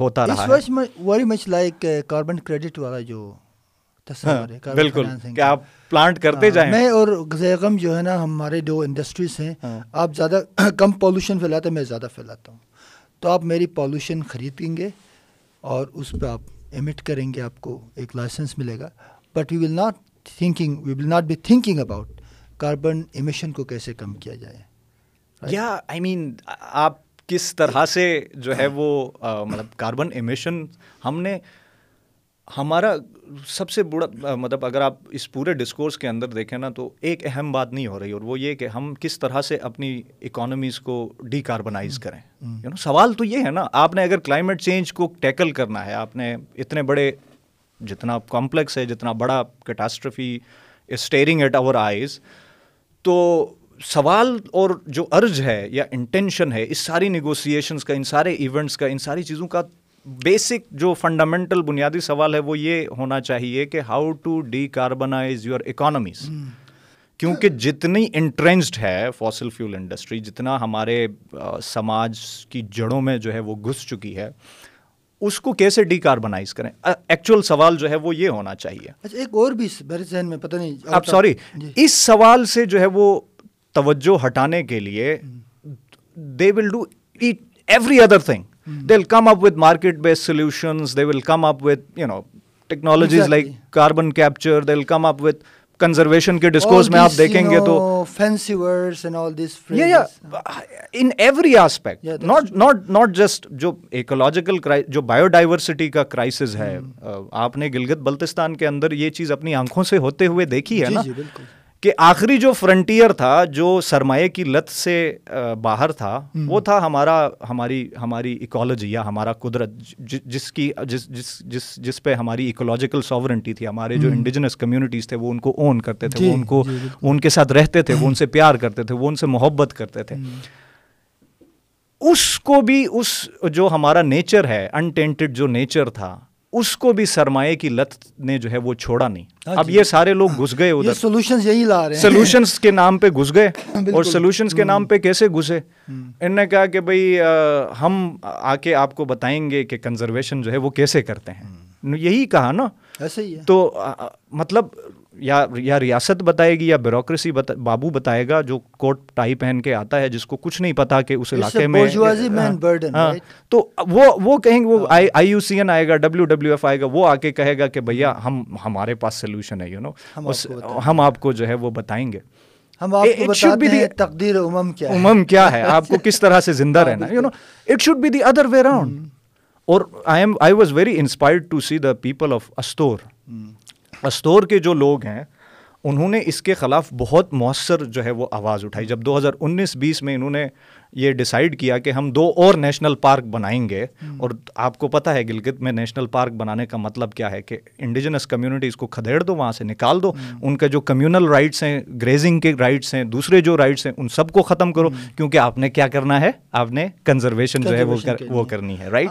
ہوتا رہا ہے۔ Very much like carbon credit والا جو ہاں، بالکل کہ آپ پلانٹ کرتے ہاں، جائیں۔ میں اور غم جو ہے نا ہمارے جو انڈسٹریز ہیں ہاں۔ آپ زیادہ کم پالوشن پھیلاتے ہیں میں زیادہ پھیلاتا ہوں۔ تو آپ میری پالوشن خریدیں گے اور اس پہ آپ ایمٹ کریں گے آپ کو ایک لائسنس ملے گا۔ But we will not thinking we will not be thinking about carbon emission کو کیسے کم کیا جائے؟ یا آئی مین آپ کس طرح سے جو ہے وہ مطلب کاربن ایمیشن ہم نے ہمارا سب سے بڑا مطلب اگر آپ اس پورے ڈسکورس کے اندر دیکھیں نا تو ایک اہم بات نہیں ہو رہی اور وہ یہ کہ ہم کس طرح سے اپنی اکانومیز کو ڈی کاربنائز کریں۔ یو نو سوال تو یہ ہے نا آپ نے اگر کلائمیٹ چینج کو ٹیکل کرنا ہے آپ نے اتنے بڑے جتنا کمپلیکس ہے جتنا بڑا catastrophe staring at our eyes تو سوال اور جو ارج ہے یا انٹینشن ہے اس ساری نیگوسیشنس کا ان سارے ایونٹس کا ان ساری چیزوں کا بیسک جو فنڈامنٹل بنیادی سوال ہے وہ یہ ہونا چاہیے کہ how to decarbonise your economies کیونکہ جتنی انٹرنسڈ ہے فاسل فیول انڈسٹری جتنا ہمارے سماج کی جڑوں میں جو ہے وہ گھس چکی ہے اس کو کیسے ڈی کاربنائز کریں ایکچوئل سوال جو ہے وہ یہ ہونا چاہیے۔ اچھا ایک اور بھی میرے ذہن میں پتہ نہیں اب سوری جی۔ اس سوال سے جو ہے وہ توجہ ہٹانے کے لیے they will do every other thing they will come up with market based solutions they will come up with you know technologies like carbon capture they will come up with conservation کے discourse میں آپ دیکھیں گے تو in every aspect not not not just جو ecological جو biodiversity کا crisis ہے آپ نے گلگت بلتستان کے اندر یہ چیز اپنی آنکھوں سے ہوتے ہوئے دیکھی ہے جی، نا؟ جی، کہ آخری جو فرنٹیئر تھا جو سرمایہ کی لت سے باہر تھا وہ تھا ہمارا ہماری ہماری اکالوجی یا ہمارا قدرت جس کی جس جس جس جس پہ ہماری اکولوجیکل ساورنٹی تھی ہمارے جو انڈیجنس کمیونٹیز تھے وہ ان کو اون کرتے تھے وہ جی، ان کو جی، ان کے ساتھ رہتے تھے وہ ان سے پیار کرتے تھے وہ ان سے محبت کرتے تھے۔ اس کو بھی اس جو ہمارا نیچر ہے انٹینٹڈ جو نیچر تھا اس کو بھی سرمایہ کی لت نے جو ہے وہ چھوڑا نہیں۔ ہاں اب جی۔ یہ سارے لوگ گھس گئے ادھر۔ سولوشنز یہی لا رہے ہیں۔ سولوشنز کے نام پہ گھس گئے۔ اور سولوشنز کے نام پہ کیسے گھسے؟ ان نے کہا کہ بھائی ہم آ کے آپ کو بتائیں گے کہ کنزرویشن جو ہے وہ کیسے کرتے ہیں۔ یہی کہا نا۔ ایسے ہی تو مطلب یا یا ریاست بتائے گی یا بیوروکریسی بابو بتائے گا جو کوٹ ٹائی پہن کے آتا ہے جس کو کچھ نہیں پتا کہ اس علاقے میں ہاں، تو وہ وہ کہیں گے وہ آئی یو سی این آئے گا ڈبلو ڈبلو ایف آئے گا وہ آ کے کہے گا کہ بھیا ہم ہمارے پاس سولوشن ہے یو نو ہم آپ کو جو ہے وہ بتائیں گے۔ ہم آپ کو بتاتے ہیں تقدیر امم کیا امم کیا ہے آپ کو کس طرح سے زندہ رہنا you know it should be the other way round اور I'm I was very inspired to see the people of Astore Astore کے جو لوگ ہیں، انہوں نے اس کے خلاف بہت مؤثر جو ہے وہ آواز اٹھائی۔ جب دو ہزار انیس بیس میں انہوں نے یہ ڈیسائیڈ کیا کہ ہم دو اور نیشنل پارک بنائیں گے۔ اور آپ کو پتہ ہے گلگت میں نیشنل پارک بنانے کا مطلب کیا ہے کہ انڈیجنس کمیونٹیز کو کھدیڑ دو وہاں سے نکال دو۔ ان کا جو کمیونل رائٹس ہیں گریزنگ کے رائٹس ہیں دوسرے جو رائٹس ہیں ان سب کو ختم کرو۔ کیونکہ آپ نے کیا کرنا ہے؟ آپ نے کنزرویشن جو ہے وہ کرنی ہے رائٹ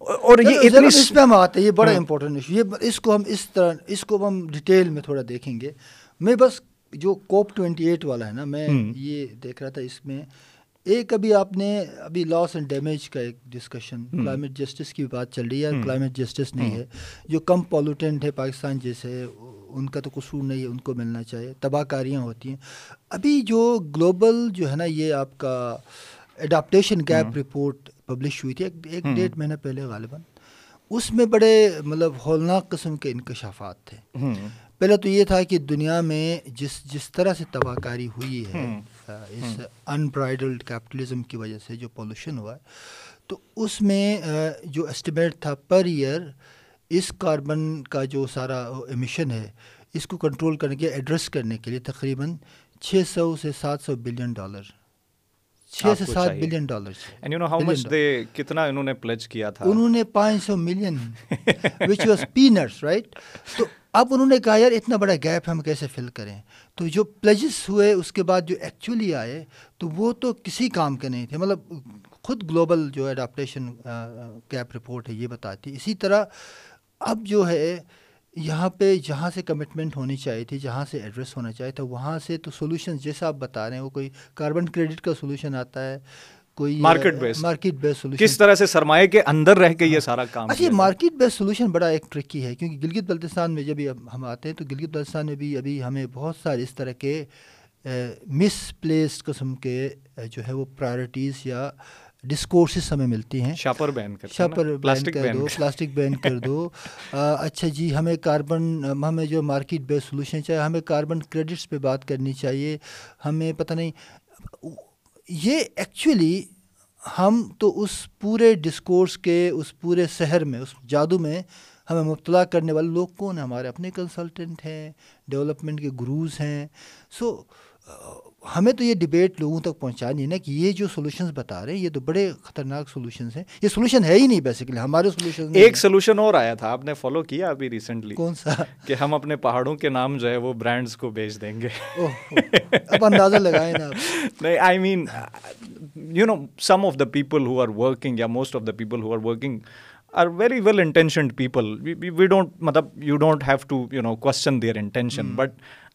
اور یہ اتنی اس پہ ہم آتے ہیں یہ بڑا امپورٹنٹ ایشو یہ اس کو ہم اس طرح اس کو ہم ڈیٹیل میں تھوڑا دیکھیں گے۔ میں بس جو کوپ ٹوینٹی ایٹ والا ہے نا میں یہ دیکھ رہا تھا اس میں ایک ابھی آپ نے ابھی لاس اینڈ ڈیمیج کا ایک ڈسکشن کلائمیٹ جسٹس کی بات چل رہی ہے کلائمیٹ جسٹس نہیں ہے جو کم پالوٹینٹ ہے پاکستان جیسے ان کا تو قصور نہیں ہے ان کو ملنا چاہیے تباہ کاریاں ہوتی ہیں۔ ابھی جو گلوبل جو ہے نا یہ آپ کا اڈاپٹیشن گیپ رپورٹ پبلش ہوئی تھی ایک ڈیڑھ مہینہ پہلے غالباً اس میں بڑے مطلب ہولناک قسم کے انکشافات تھے۔ پہلے تو یہ تھا کہ دنیا میں جس جس طرح سے تباہ کاری ہوئی ہے اس ان برائڈلڈ کیپٹلزم کی وجہ سے جو پولوشن ہوا ہے تو اس میں جو اسٹیمیٹ تھا پر ایئر اس کاربن کا جو سارا ایمیشن ہے اس کو کنٹرول کرنے کے ایڈریس کرنے کے لیے تقریباً چھ سو سے سات سو بلین ڈالر۔ چھ سے سات بلین ڈالر کتنا انہوں نے پلیج کیا تھا؟ انہوں نے پانچ سو million which was peanuts right تو اب انہوں نے کہا یار اتنا بڑا گیپ ہم کیسے فل کریں؟ تو جو پلیجز ہوئے، اس کے بعد جو ایکچولی آئے، تو وہ تو کسی کام کے نہیں تھے۔ مطلب خود گلوبل جو اڈاپٹیشن کیپ رپورٹ ہے، یہ بتاتی۔ اسی طرح اب جو ہے، یہاں پہ جہاں سے کمٹمنٹ ہونی چاہیے تھی، جہاں سے ایڈریس ہونا چاہیے تھا، وہاں سے تو سولوشن جیسا آپ بتا رہے ہیں، وہ کوئی کاربن کریڈٹ کا سولوشن آتا ہے۔ کوئی market base market base solution کس طرح سے سرمایہ کے اندر رہ کے یہ سارا کام اچھا یہ مارکیٹ بیس سولوشن بڑا ایک ٹرکی ہے کیونکہ گلگت بلتستان میں جب ہم آتے ہیں تو گلگت بلتستان میں بھی ابھی ہمیں بہت سارے اس طرح کے مس پلیس قسم کے جو ہے وہ پرائرٹیز یا ڈسکورسز ہمیں ملتی ہیں۔ شاپر بین کر شاپر بین کر دو پلاسٹک بین کر دو۔ اچھا جی ہمیں کاربن ہمیں جو مارکیٹ بیس سولوشن چاہیے ہمیں کاربن کریڈٹس پہ بات کرنی چاہیے۔ ہمیں پتہ نہیں یہ ایکچولی ہم تو اس پورے ڈسکورس کے، اس پورے شہر میں، اس جادو میں ہمیں مبتلا کرنے والے لوگ کون ہیں؟ ہمارے اپنے کنسلٹنٹ ہیں ڈیولپمنٹ کے گروز ہیں۔ سو ہمیں تو یہ ڈبیٹ لوگوں تک پہنچانی ہے نا کہ یہ جو سولوشنز بتا رہے ہیں یہ تو بڑے خطرناک سولوشنز ہیں۔ یہ سولوشن ہے ہی نہیں بیسیکلی ہمارے سولوشن ایک سولوشن اور آیا تھا آپ نے فالو کیا ابھی ریسنٹلی کون سا؟ کہ ہم اپنے پہاڑوں کے نام جو ہے وہ برانڈس کو بیچ دیں گے۔ اب اندازہ لگائیں نا نہیں I mean you know some of the people who are working یا most of the people who are working are very well intentioned people we don't مطلب you don't have to you know question their intention but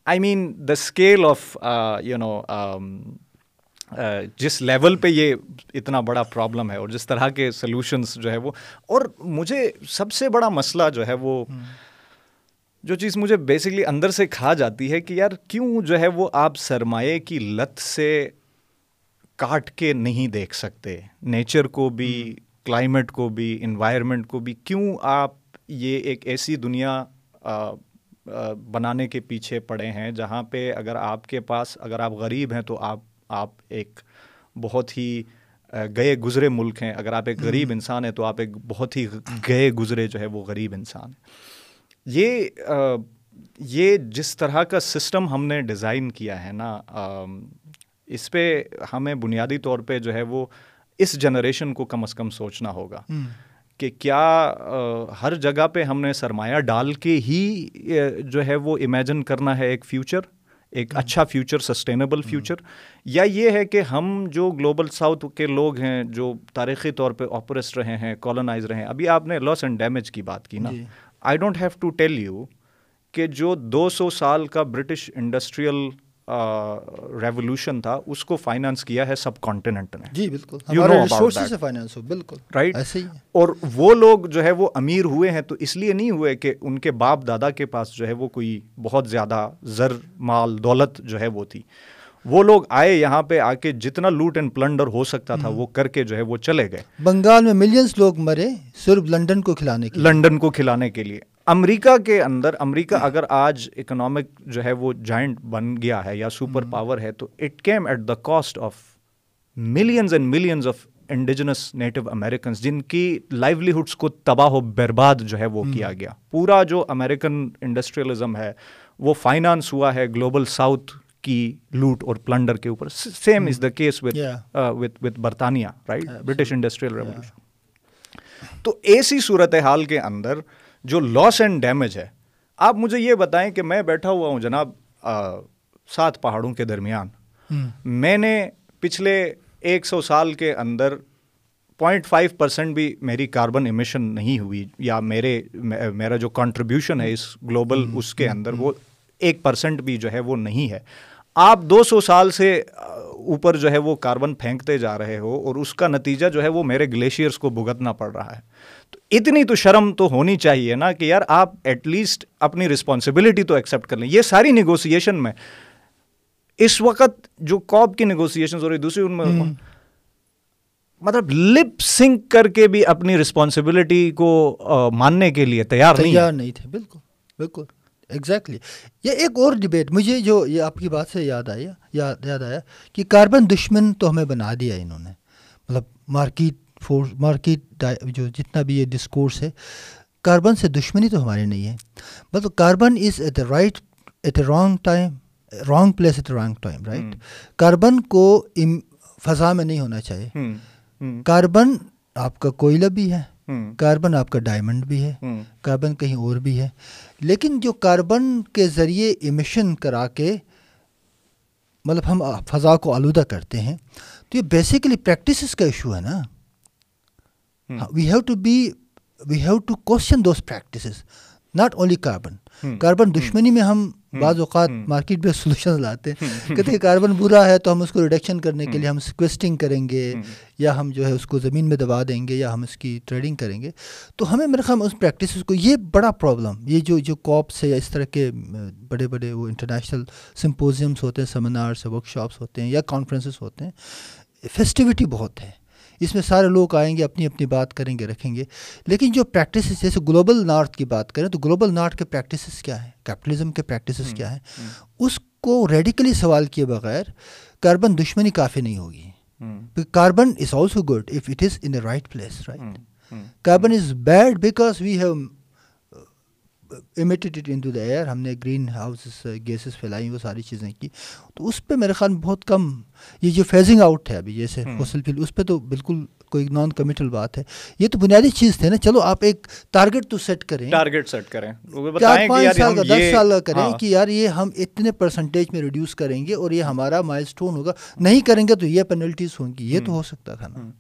I mean the scale of you know جس level پہ یہ اتنا بڑا problem ہے اور جس طرح کے سلوشنس جو ہے وہ اور مجھے سب سے بڑا مسئلہ جو ہے وہ جو چیز مجھے بیسکلی اندر سے کھا جاتی ہے کہ یار کیوں جو ہے وہ آپ سرمایہ کی لت سے کاٹ کے نہیں دیکھ سکتے۔ نیچر کو بھی کلائمیٹ کو بھی انوائرمنٹ کو بھی کیوں آپ یہ ایک ایسی دنیا بنانے کے پیچھے پڑے ہیں جہاں پہ اگر آپ کے پاس اگر آپ غریب ہیں تو آپ آپ ایک بہت ہی گئے گزرے ملک ہیں۔ اگر آپ ایک غریب انسان ہیں تو آپ ایک بہت ہی گئے گزرے جو ہے وہ غریب انسان ہیں۔ یہ یہ جس طرح کا سسٹم ہم نے ڈیزائن کیا ہے نا اس پہ ہمیں بنیادی طور پہ جو ہے وہ اس جنریشن کو کم از کم سوچنا ہوگا۔ کہ کیا ہر جگہ پہ ہم نے سرمایہ ڈال کے ہی جو ہے وہ امیجن کرنا ہے ایک فیوچر ایک اچھا فیوچر سسٹینیبل فیوچر یا یہ ہے کہ ہم جو گلوبل ساؤتھ کے لوگ ہیں جو تاریخی طور پہ آپریسٹ رہے ہیں کالونائز رہے ہیں ابھی آپ نے لاس اینڈ ڈیمیج کی بات کی نا۔ I don't have to tell you کہ جو دو سو سال کا برٹش انڈسٹریل ریولیوشن تھا اس کو فائنانس کیا ہے سب کانٹیننٹ نے۔ جی بالکل۔ بالکل۔ رائٹ اور وہ لوگ جو ہے وہ امیر ہوئے ہیں تو اس لیے نہیں ہوئے کہ ان کے باپ دادا کے پاس جو ہے وہ کوئی بہت زیادہ زر مال دولت جو ہے وہ تھی۔ وہ لوگ آئے یہاں پہ آ کے جتنا لوٹ اینڈ پلنڈر ہو سکتا تھا وہ کر کے جو ہے وہ چلے گئے۔ بنگال میں ملینس لوگ مرے صرف لنڈن کو کھلانے کے لنڈن کو کھلانے کے لیے۔ امریکہ کے اندر امریکہ اگر آج اکنامک جو ہے وہ جوائنٹ بن گیا ہے یا سپر پاور ہے تو it came at the cost of millions and millions of indigenous native Americans جن کی لائیولیہڈس کو تباہ و برباد جو ہے وہ کیا گیا۔ پورا جو امیریکن انڈسٹریلزم ہے وہ فائنانس ہوا ہے گلوبل ساؤتھ کی لوٹ اور پلنڈر کے اوپر۔ Same is the case with with برطانیہ رائٹ برٹش انڈسٹریل ریولیوشن تو ایسی صورت حال کے اندر جو لاس اینڈ ڈیمیج ہے آپ مجھے یہ بتائیں کہ میں بیٹھا ہوا ہوں جناب سات پہاڑوں کے درمیان۔ میں نے پچھلے ایک سو سال کے اندر پوائنٹ فائیو پرسینٹ بھی میری کاربن امیشن نہیں ہوئی یا میرے میرا جو کنٹریبیوشن ہے اس گلوبل اس کے اندر وہ ایک پرسینٹ بھی جو ہے وہ نہیں ہے۔ آپ دو سو سال سے اوپر جو ہے وہ کاربن پھینکتے جا رہے ہو اور اس کا نتیجہ جو ہے وہ میرے گلیشیئرس کو بھگتنا پڑ رہا ہے۔ اتنی تو شرم تو ہونی چاہیے نا کہ یار آپ ایٹ لیسٹ اپنی رسپانسبلٹی تو ایکسیپٹ کر لیں۔ یہ ساری نیگوسیشن میں اس وقت جو کاپ کی نیگوسیشن ہو رہی دوسری ان میں مطلب لپ سنک کر کے بھی اپنی رسپانسبلٹی کو ماننے کے لیے تیار نہیں تیار نہیں تھے۔ بالکل بالکل۔ ایگزیکٹلی یہ ایک اور ڈبیٹ مجھے جو یہ آپ کی بات سے یاد آیا یاد یاد آیا کہ کاربن دشمن تو ہمیں بنا دیا انہوں نے۔ مطلب مارکیٹ فورس مارکیٹ جو جتنا بھی یہ ڈسکورس ہے کاربن سے دشمنی تو ہماری نہیں ہے۔ مطلب carbon is at the right at a wrong time wrong place at a wrong time right carbon کو فضا میں نہیں ہونا چاہیے۔ کاربن آپ کا کوئلہ بھی ہے۔ کاربن آپ کا ڈائمنڈ بھی ہے۔ کاربن کہیں اور بھی ہے۔ لیکن جو کاربن کے ذریعے ایمیشن کرا کے مطلب ہم فضا کو آلودہ کرتے ہیں تو یہ بیسیکلی پریکٹسز کا ایشو ہے نا۔ We have to be we have to question those practices not only carbon carbon دشمنی میں ہم بعض اوقات مارکیٹ میں سولوشن لاتے ہیں کہتے ہیں کاربن برا ہے تو ہم اس کو ریڈکشن کرنے کے لیے ہم سکویسٹنگ کریں گے یا ہم جو ہے اس کو زمین میں دبا دیں گے یا ہم اس کی ٹریڈنگ کریں گے تو ہمیں میرے خیال اس پریکٹسز کو یہ بڑا پرابلم یہ جو جو کاپس ہے یا اس طرح کے بڑے بڑے وہ انٹرنیشنل سمپوزیمس ہوتے ہیں سیمینارس ورک شاپس ہوتے ہیں یا کانفرنسز ہوتے ہیں فیسٹیوٹی بہت ہے اس میں سارے لوگ آئیں گے اپنی اپنی بات کریں گے رکھیں گے۔ لیکن جو پریکٹسز جیسے گلوبل نارتھ کی بات کریں تو گلوبل نارتھ کے پریکٹسز کیا ہیں؟ کیپٹلزم کے پریکٹسز کیا ہیں؟ اس کو ریڈیکلی سوال کیے بغیر کاربن دشمنی کافی نہیں ہوگی۔ Carbon is also good if it is in the right place right carbon is bad because we have emitted into the air ہم نے گرین ہاؤس گیسز پھیلائی وہ ساری چیزیں کی۔ تو اس پہ میرے خیال میں بہت کم یہ جو فیزنگ آؤٹ ہے ابھی جیسے فوسل فیل اس پہ تو بالکل کوئی نان کمیٹل بات ہے۔ یہ تو بنیادی چیز تھے نا۔ چلو آپ ایک ٹارگیٹ تو سیٹ کریں۔ ٹارگیٹ سیٹ کریں۔ چار پانچ سال کا دس سال کا کریں کہ یار یہ ہم اتنے پرسنٹیج میں ریڈیوس کریں گے اور یہ ہمارا مائل اسٹون ہوگا۔ نہیں کریں گے تو یہ پینلٹیز ہوں گی۔ یہ تو ہو سکتا تھا نا۔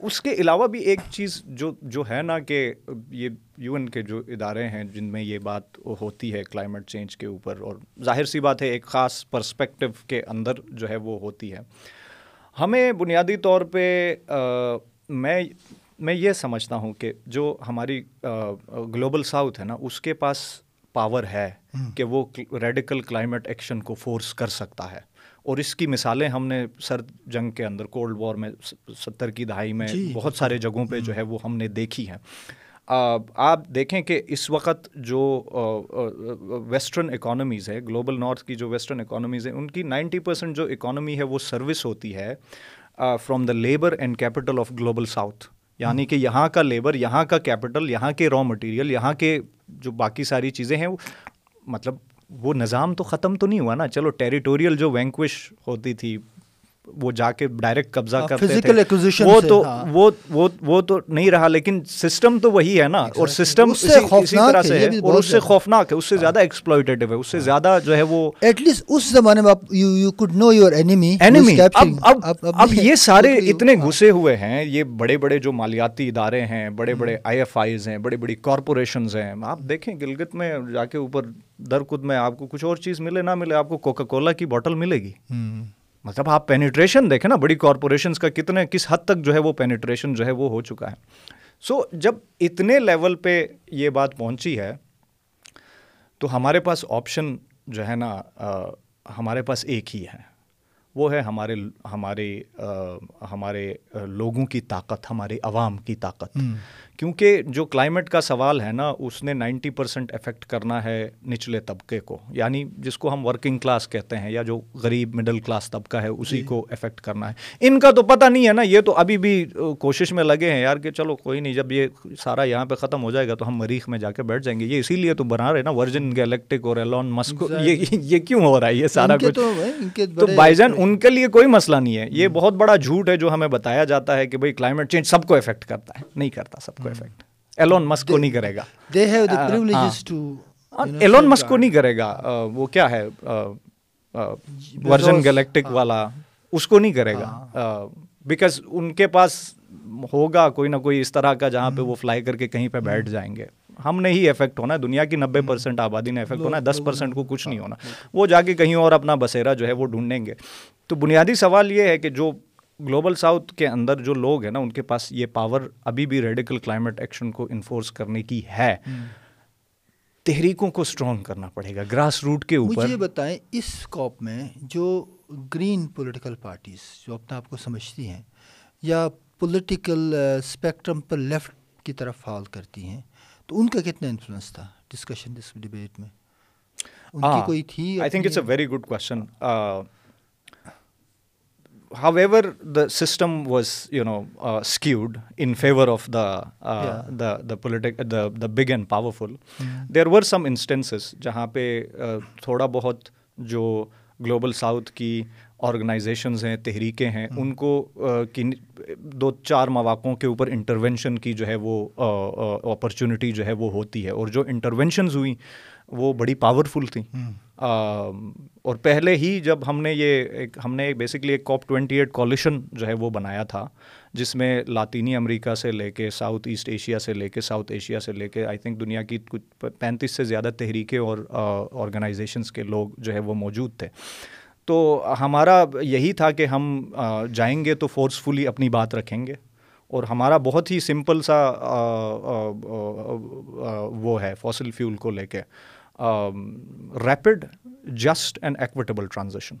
اس کے علاوہ بھی ایک چیز جو جو ہے نا کہ یہ یو این کے جو ادارے ہیں جن میں یہ بات ہوتی ہے کلائمیٹ چینج کے اوپر اور ظاہر سی بات ہے ایک خاص پرسپیکٹو کے اندر جو ہے وہ ہوتی ہے۔ ہمیں بنیادی طور پہ میں میں یہ سمجھتا ہوں کہ جو ہماری گلوبل ساؤتھ ہے نا اس کے پاس پاور ہے کہ وہ ریڈیکل کلائمیٹ ایکشن کو فورس کر سکتا ہے۔ اور اس کی مثالیں ہم نے سرد جنگ کے اندر کولڈ وار میں ستر کی دہائی میں جی، بہت سارے جگہوں پہ جو ہے وہ ہم نے دیکھی ہیں۔ آپ دیکھیں کہ اس وقت جو ویسٹرن اکانومیز ہے گلوبل نارتھ کی جو ویسٹرن اکانومیز ہیں ان کی نائنٹی پرسینٹ جو اکانومی ہے وہ سروس ہوتی ہے from the labour and capital of global south یعنی کہ یہاں کا لیبر یہاں کا کیپٹل یہاں کے را مٹیریل یہاں کے جو باقی ساری چیزیں ہیں مطلب وہ نظام تو ختم تو نہیں ہوا نا۔ چلو ٹیریٹوریل جو وینکوش ہوتی تھی وہ جا کے ڈائریکٹ قبضہ ہاں، کرتے تھے۔ وہ تو ہاں۔ وہ وہ وہ تو نہیں رہا لیکن سسٹم تو وہی ہے نا اور سسٹم اسی طرح سے ہے اور اس سے خوفناک ہے اس سے زیادہ ایکسپلوئٹیو ہے اس سے زیادہ جو ہے وہ ایٹ لیسٹ اس زمانے میں you could know your enemy enemy اب اب اب یہ سارے اتنے گھسے ہوئے ہیں یہ بڑے بڑے جو مالیاتی ادارے ہیں بڑے بڑے آئی ایف آئیز ہیں بڑی بڑی کارپوریشنز ہیں۔ آپ دیکھیں گلگت میں جا کے اوپر درکد میں آپ کو کچھ اور چیز ملے نہ ملے آپ کو کوکا کولا کی بوٹل ملے گی۔ مطلب آپ پینیٹریشن دیکھیں نا بڑی کارپوریشنس کا کتنے کس حد تک جو ہے وہ پینیٹریشن جو ہے وہ ہو چکا ہے۔ سو so, جب اتنے لیول پہ یہ بات پہنچی ہے تو ہمارے پاس آپشن جو ہے نا ہمارے پاس ایک ہی ہے۔ وہ ہے ہمارے ہمارے ہمارے لوگوں کی طاقت ہمارے عوام کی طاقت۔ کیونکہ جو کلائمیٹ کا سوال ہے نا اس نے نائنٹی پرسینٹ افیکٹ کرنا ہے نچلے طبقے کو۔ یعنی جس کو ہم ورکنگ کلاس کہتے ہیں یا جو غریب مڈل کلاس طبقہ ہے اسی جی۔ کو افیکٹ کرنا ہے۔ ان کا تو پتہ نہیں ہے نا یہ تو ابھی بھی کوشش میں لگے ہیں یار کہ چلو کوئی نہیں جب یہ سارا یہاں پہ ختم ہو جائے گا تو ہم مریخ میں جا کے بیٹھ جائیں گے۔ یہ اسی لیے تو بنا رہے نا ورجن گیلیکٹک اور ایلون مسک یہ کیوں ہو رہا ہے؟ یہ سارا کچھ۔ تو بائی جان ان کے لیے کوئی مسئلہ نہیں ہے۔ یہ بہت بڑا جھوٹ ہے جو ہمیں بتایا جاتا ہے کہ بھائی کلائمیٹ چینج سب کو افیکٹ کرتا ہے نہیں کرتا سب کو افیکٹ ایلون مسک کو نہیں کرے گا ایلون مسک کو نہیں کرے گا وہ کیا ہے ورژن گلیکٹک والا اس کو نہیں کرے گا بیکاز ان کے پاس ہوگا کوئی نہ کوئی اس طرح کا جہاں پہ وہ فلائی کر کے کہیں پہ بیٹھ جائیں گے ہم نے ہی افیکٹ ہونا ہے دنیا کی نبے پرسینٹ آبادی نے افیکٹ ہونا ہے دس پرسینٹ کو کچھ نہیں ہونا وہ جا کے کہیں اور اپنا بسیرا جو ہے وہ ڈھونڈیں گے تو بنیادی سوال یہ ہے کہ جو گلوبل ساؤتھ کے اندر جو لوگ ہیں نا ان کے پاس یہ پاور ابھی بھی ریڈیکل کلائمیٹ ایکشن کو انفورس کرنے کی ہے۔ تحریکوں کو اسٹرانگ کرنا پڑے گا گراس روٹ کے اوپر۔ مجھے بتائیں اس اسکوپ میں جو گرین پولیٹیکل پارٹیز جو اپنا آپ کو سمجھتی ہیں یا پولیٹیکل اسپیکٹرم پر لیفٹ کی طرف فال کرتی ہیں تو ان کا کتنا انفلوئنس تھا ڈسکشن ڈبیٹ میں؟ ان کی کوئی تھی I think it's a very good question however the system was you know skewed in favour of the the politic the big and powerful there were some instances جہاں پہ تھوڑا بہت جو گلوبل ساؤتھ کی آرگنائزیشنز ہیں تحریکیں ہیں ان کو دو چار مواقعوں کے اوپر انٹرونشن کی جو ہے وہ اپرچونیٹی جو ہے وہ ہوتی ہے اور جو انٹرونشنز ہوئیں وہ بڑی پاورفل تھیں۔ اور پہلے ہی جب ہم نے یہ ایک ہم نے بیسکلی ایک کاپ ٹوینٹی ایٹ کالیشن جو ہے وہ بنایا تھا جس میں لاطینی امریکہ سے لے کے ساؤتھ ایسٹ ایشیا سے لے کے ساؤتھ ایشیا سے لے کے آئی تھنک دنیا کی کچھ پینتیس سے زیادہ تحریکیں اور آرگنائزیشنس کے لوگ جو ہے وہ موجود تھے۔ تو ہمارا یہی تھا کہ ہم جائیں گے تو فورسفلی اپنی بات رکھیں گے۔ اور ہمارا بہت ہی سمپل سا وہ ہے فاسل فیول کو لے کے۔ Rapid just and equitable transaction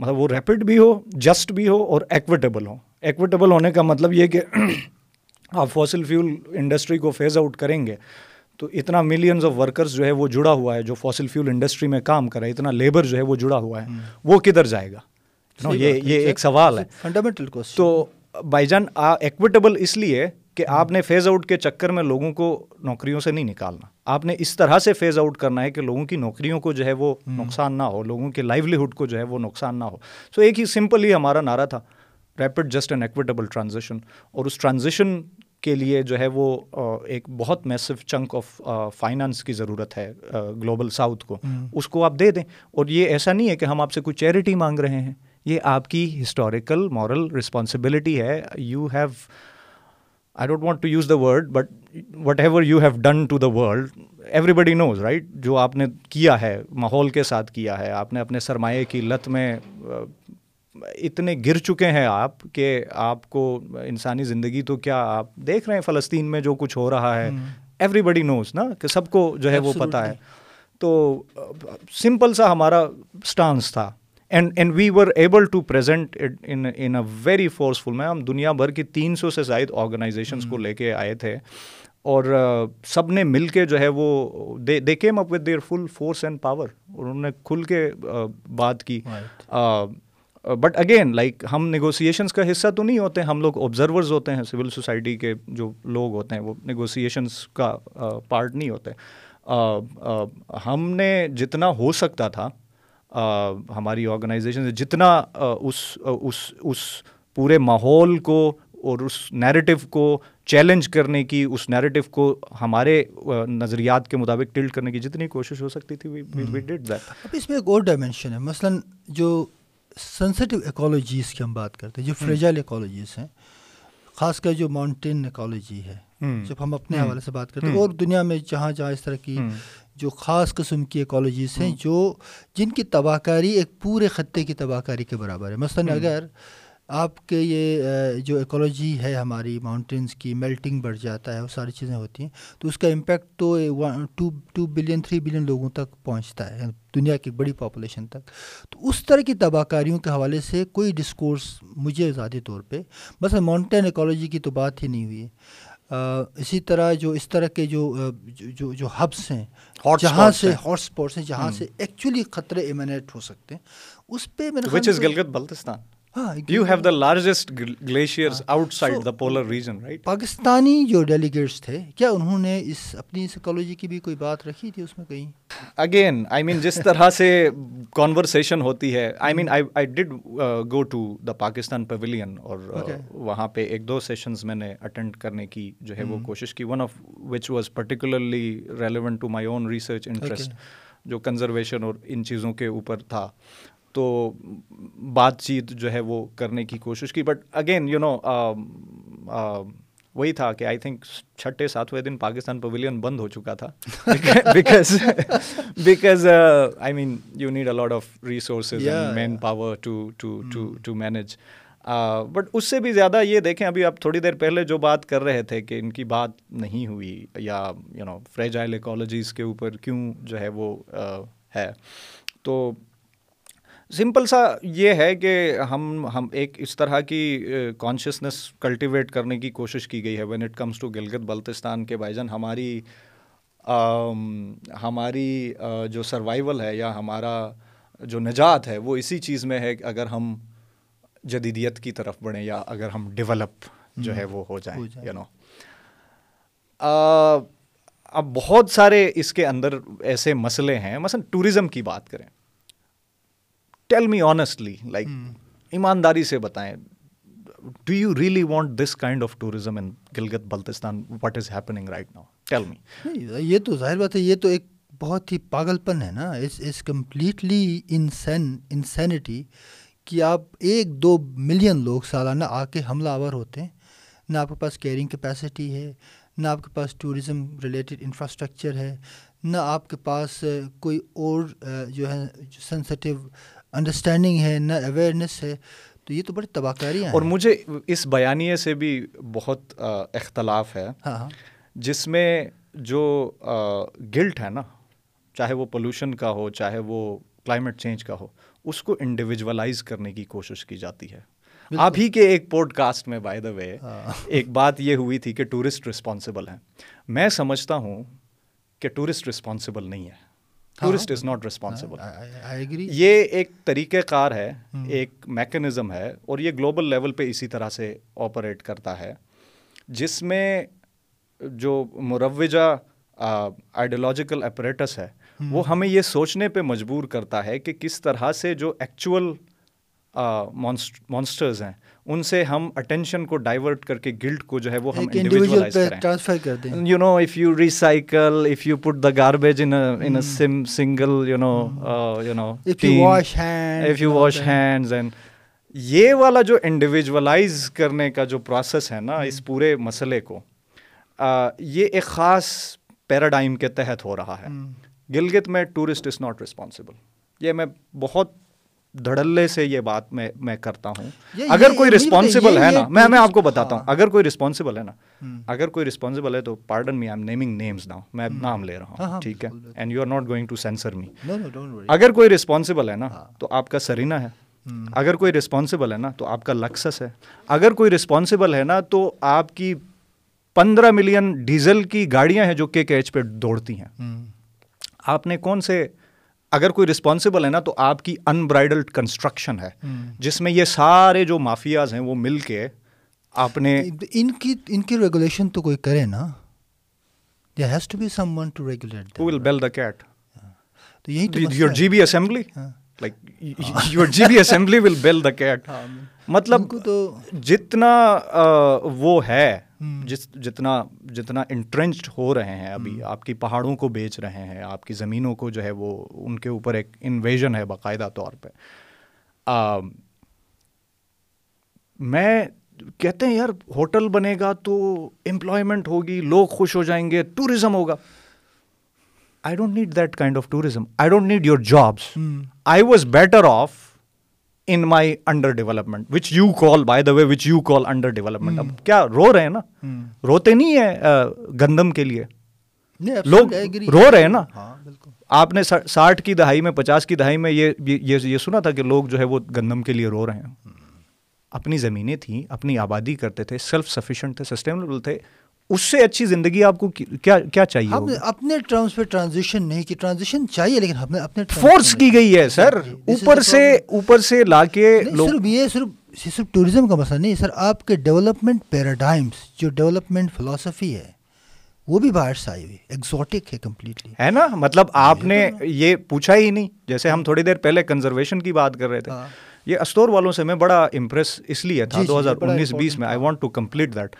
مطلب وہ ریپڈ بھی ہو جسٹ بھی ہو اور ایکویٹیبل ہو. ایکویٹیبل ہونے کا مطلب یہ کہ آپ فاسل فیول انڈسٹری کو فیز آؤٹ کریں گے تو اتنا ملینز آف ورکرز جو ہے وہ جڑا ہوا ہے جو فاسل فیول انڈسٹری میں کام کرے اتنا لیبر جو ہے وہ جڑا ہوا ہے وہ کدھر جائے گا؟ یہ یہ ایک سوال ہے۔ فنڈامنٹل تو بائی جان ایکویٹیبل اس لیے کہ آپ نے فیز آؤٹ کے چکر میں لوگوں کو نوکریوں سے نہیں نکالنا۔ آپ نے اس طرح سے فیز آؤٹ کرنا ہے کہ لوگوں کی نوکریوں کو جو ہے وہ نقصان نہ ہو لوگوں کے لائیولیہڈ کو جو ہے وہ نقصان نہ ہو۔ سو ایک ہی سمپل ہی ہمارا نعرہ تھا rapid just and equitable transition اور اس ٹرانزیشن کے لیے جو ہے وہ ایک بہت میسو چنک آف فائنانس کی ضرورت ہے گلوبل ساؤتھ کو۔ اس کو آپ دے دیں۔ اور یہ ایسا نہیں ہے کہ ہم آپ سے کوئی چیریٹی مانگ رہے ہیں۔ یہ آپ کی ہسٹوریکل مورل رسپانسبلٹی ہے۔ You have I don't want to use the word but whatever you have done to the world everybody knows right جو آپ نے کیا ہے ماحول کے ساتھ کیا ہے آپ نے اپنے سرمایہ کی لت میں اتنے گر چکے ہیں آپ کہ آپ کو انسانی زندگی تو کیا آپ دیکھ رہے ہیں فلسطین میں جو کچھ ہو رہا ہے؟ ایوری بڈی نوز نا کہ سب کو جو ہے وہ پتہ ہے۔ تو سمپل سا ہمارا اسٹانس تھا۔ And and we were able to present in a very forceful میں ہم دنیا بھر کی تین سو سے زائد آرگنائزیشنس کو لے کے آئے تھے اور سب نے مل کے جو ہے وہ they came up with their full force and power اور انہوں نے کھل کے بات کی۔ بٹ اگین لائک ہم نیگوسیشنس کا حصہ تو نہیں ہوتے ہم لوگ آبزرورز ہوتے ہیں سول سوسائٹی کے جو لوگ ہوتے ہیں وہ نیگوسیشنس کا پارٹ نہیں ہوتے۔ ہم نے جتنا ہو سکتا تھا ہماری آرگنائزیشن جتنا اس اس اس پورے ماحول کو اور اس نیریٹو کو چیلنج کرنے کی اس نیریٹو کو ہمارے نظریات کے مطابق ٹلٹ کرنے کی جتنی کوشش ہو سکتی تھی اب اس میں ایک اور ڈائمینشن ہے۔ مثلاً جو سینسٹیو ایکالوجیز کی ہم بات کرتے ہیں جو فریجائل ایکالوجیز ہیں خاص کر جو ماؤنٹین ایکالوجی ہے جب ہم اپنے حوالے سے بات کرتے ہیں اور دنیا میں جہاں جہاں اس طرح کی جو خاص قسم کی ایکالوجیز ہیں جو جن کی تباہ کاری ایک پورے خطے کی تباہ کاری کے برابر ہے۔ مثلاً اگر آپ کے یہ جو ایکولوجی ہے ہماری ماؤنٹینس کی میلٹنگ بڑھ جاتا ہے وہ ساری چیزیں ہوتی ہیں تو اس کا امپیکٹ تو two two billion three billion لوگوں تک پہنچتا ہے دنیا کی بڑی پاپولیشن تک۔ تو اس طرح کی تباہ کاریوں کے حوالے سے کوئی ڈسکورس مجھے ذاتی طور پہ مثلا ماؤنٹین ایکالوجی کی تو بات ہی نہیں ہوئی ہے۔ اسی طرح جو اس طرح کے جو جو جو ہبس ہیں جہاں سے ہاٹ اسپاٹس ہیں جہاں سے ایکچولی خطرے ایمنیٹ ہو سکتے ہیں اس پہ Gilgit Baltistan you have the largest glaciers outside the polar region right Pakistani جو ڈیلیگیٹس تھے کیا انہوں نے اس اپنی سائیکالوجی کی بھی کوئی بات رکھی تھی اس میں کہیں؟ اگین آئی مین جس طرح سے کانورسیشن ہوتی ہے I mean I did go to the Pakistan pavilion اور وہاں پہ ایک دو سیشنز میں نے اٹینڈ کرنے کی جو ہے وہ کوشش کی one of which was particularly relevant to my own research interest جو کنزرویشن اور ان چیزوں کے اوپر تھا۔ تو بات چیت جو ہے وہ کرنے کی کوشش کی. بٹ اگین یو نو وہی تھا کہ آئی تھنک چھٹے ساتویں دن پاکستان پویلین بند ہو چکا تھا. Because because I mean you need a lot of resources man power to to to to manage but اس سے بھی زیادہ یہ دیکھیں ابھی آپ تھوڑی دیر پہلے جو بات کر رہے تھے کہ ان کی بات نہیں ہوئی یا یو نو فریجائل ایکالوجیز کے اوپر کیوں جو ہے وہ ہے. تو سمپل سا یہ ہے کہ ہم ہم ایک اس طرح کی کانشیسنیس کلٹیویٹ کرنے کی کوشش کی گئی ہے۔ When it comes to Gilgit Baltistan کے بھائی جان ہماری ہماری جو سروائیول ہے یا ہمارا جو نجات ہے وہ اسی چیز میں ہے۔ کہ اگر ہم جدیدیت کی طرف بڑھیں یا اگر ہم ڈیولپ جو ہے وہ ہو جائیں یو نو اب بہت سارے اس کے اندر ایسے مسئلے ہیں۔ مثلاً ٹورزم کی بات کریں۔ ٹیل می آنیسٹلی لائک ایمانداری سے بتائیں. Do you really want this kind of tourism in Gilgit Baltistan what is happening right now tell me یہ تو ظاہر بات ہے یہ تو ایک بہت ہی پاگل پن ہے نا. It's is completely insane insanity کہ آپ ایک دو ملین لوگ سالانہ آ کے حملہ آور ہوتے ہیں. نہ آپ کے پاس کیئرنگ کیپیسٹی ہے نہ آپ کے پاس ٹوریزم ریلیٹڈ انفراسٹرکچر ہے نہ آپ کے پاس کوئی اور جو ہے سینسٹیو انڈرسٹینڈنگ ہے نہ اویئرنیس ہے تو یہ تو بڑی تباہ کاری ہے اور مجھے اس بیانیے سے بھی بہت اختلاف ہے۔ ہاں، ہاں۔ جس میں جو گلٹ ہے نا چاہے وہ پولوشن کا ہو چاہے وہ کلائمیٹ چینج کا ہو اس کو انڈیویجولائز کرنے کی کوشش کی جاتی ہے۔ آپ ہی کے ایک پوڈ کاسٹ میں بائی دا وے ایک بات یہ ہوئی تھی کہ ٹورسٹ رسپانسبل ہیں۔ میں سمجھتا ہوں کہ ٹورسٹ رسپانسبل نہیں ہے۔ ٹورسٹ از ناٹ ریسپانسبل یہ ایک طریقہ کار ہے ایک میکنزم ہے اور یہ گلوبل لیول پہ اسی طرح سے آپریٹ کرتا ہے جس میں جو مروجہ آئیڈیولوجیکل اپریٹس ہے وہ ہمیں یہ سوچنے پہ مجبور کرتا ہے کہ کس طرح سے جو ایکچول مانسٹرز ہیں۔ ان سے ہم اٹینشن کو ڈائیورٹ کر کے گلٹ کو جو ہے وہ ہم ٹرانسفر کر دیں۔ You know if you recycle if you put the garbage in single you know you know if you wash hands and یہ والا جو انڈیویجولائز کرنے کا جو پروسیس ہے نا اس پورے مسئلے کو یہ ایک خاص پیراڈائم کے تحت ہو رہا ہے۔ گلگت میں ٹورسٹ از ناٹ رسپانسبل یہ میں بہت دھڑلے سے یہ بات میں میں کرتا ہوں۔ اگر کوئی رسپانسبل ہے نا میں میں آپ کو بتاتا ہوں۔ اگر کوئی رسپانسبل ہے نا اگر کوئی رسپانسبل ہے تو pardon me I am naming names نا میں نام لے رہا ہوں ٹھیک ہے؟ And you are not going to censor me اگر کوئی رسپانسبل ہے نا تو آپ کا سرینا ہے۔ اگر کوئی رسپانسبل ہے نا تو آپ کا لکسس ہے۔ اگر کوئی رسپانسبل ہے نا تو آپ کی پندرہ ملین ڈیزل کی گاڑیاں ہیں جو کے کے ایچ پہ دوڑتی ہیں۔ آپ نے کون سے اگر کوئی رسپانسبل ہے نا تو آپ کی انبرائڈلڈ کنسٹرکشن ہے۔ جس میں یہ سارے جو مافیاز ہیں وہ مل کے آپ نے ان کی ان کی ریگولیشن تو کوئی کرے نا۔ There has to be someone to regulate will bell the cat تو یہی your G B assembly like your G B assembly will bell the cat مطلب تو جتنا وہ ہے جس جتنا جتنا انٹرنچڈ ہو رہے ہیں ابھی آپ کی پہاڑوں کو بیچ رہے ہیں آپ کی زمینوں کو جو ہے وہ ان کے اوپر ایک انویژن ہے باقاعدہ طور پہ۔ میں کہتے ہیں یار ہوٹل بنے گا تو امپلائمنٹ ہوگی لوگ خوش ہو جائیں گے ٹوریزم ہوگا۔ I don't need that kind of tourism I don't need your jobs I was better off in my under development which you call by the way which you call under development اب کیا رو رہے ہیں نا؟ روتے نہیں ہیں گندم کے لیے؟ لوگ رو رہے ہیں نا؟ آپ نے ساٹھ کی دہائی میں پچاس کی دہائی میں یہ یہ یہ سنا تھا کہ لوگ جو ہے وہ گندم کے لیے رو رہے ہیں۔ اپنی زمینیں تھیں اپنی آبادی کرتے تھے سیلف سفیشینٹ تھے سسٹینیبل تھے۔ اس سے اچھی زندگی آپ کو کیا کیا چاہیے ہم اپنے ٹرمز پہ ٹرانزیشن نہیں کی ٹرانزیشن چاہیے لیکن ہم نے اپنے فورس کی گئی ہے سر اوپر سے اوپر سے لا کے صرف یہ صرف صرف ٹوریزم کا مسئلہ نہیں سر آپ کے ڈیولپمنٹ پیراڈائمس جو ڈیولپمنٹ فلاسفی ہے وہ بھی باہر سے آئی ہوئی ایگزوٹک ہے کمپلیٹلی ہے نا؟ مطلب آپ نے یہ پوچھا ہی نہیں جیسے ہم ہاں۔ تھوڑی دیر پہلے کنزرویشن کی بات کر رہے تھے۔ ہاں۔ یہ استور والوں سے میں بڑا امپریس اس لیے تھا جی، جی، دو ہزار انیس بیس میں۔ I want to complete that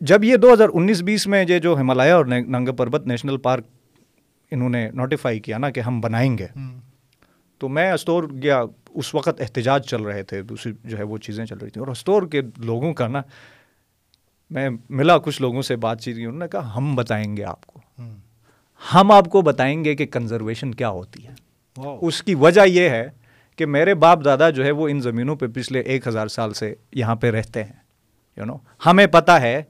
جب یہ دو ہزار انیس بیس میں یہ جو ہمالیہ اور ننگا پربت نیشنل پارک انہوں نے نوٹیفائی کیا نا کہ ہم بنائیں گے تو میں استور گیا اس وقت احتجاج چل رہے تھے دوسری جو ہے وہ چیزیں چل رہی تھیں۔ اور استور کے لوگوں کا نا میں ملا کچھ لوگوں سے بات چیت کی انہوں نے کہا ہم بتائیں گے آپ کو۔ ہم۔ آپ کو بتائیں گے کہ کنزرویشن کیا ہوتی ہے۔ اس کی وجہ یہ ہے کہ میرے باپ دادا جو ہے وہ ان زمینوں پہ پچھلے ایک ہزار سال سے یہاں پہ رہتے ہیں۔ یو نو ہمیں پتہ ہے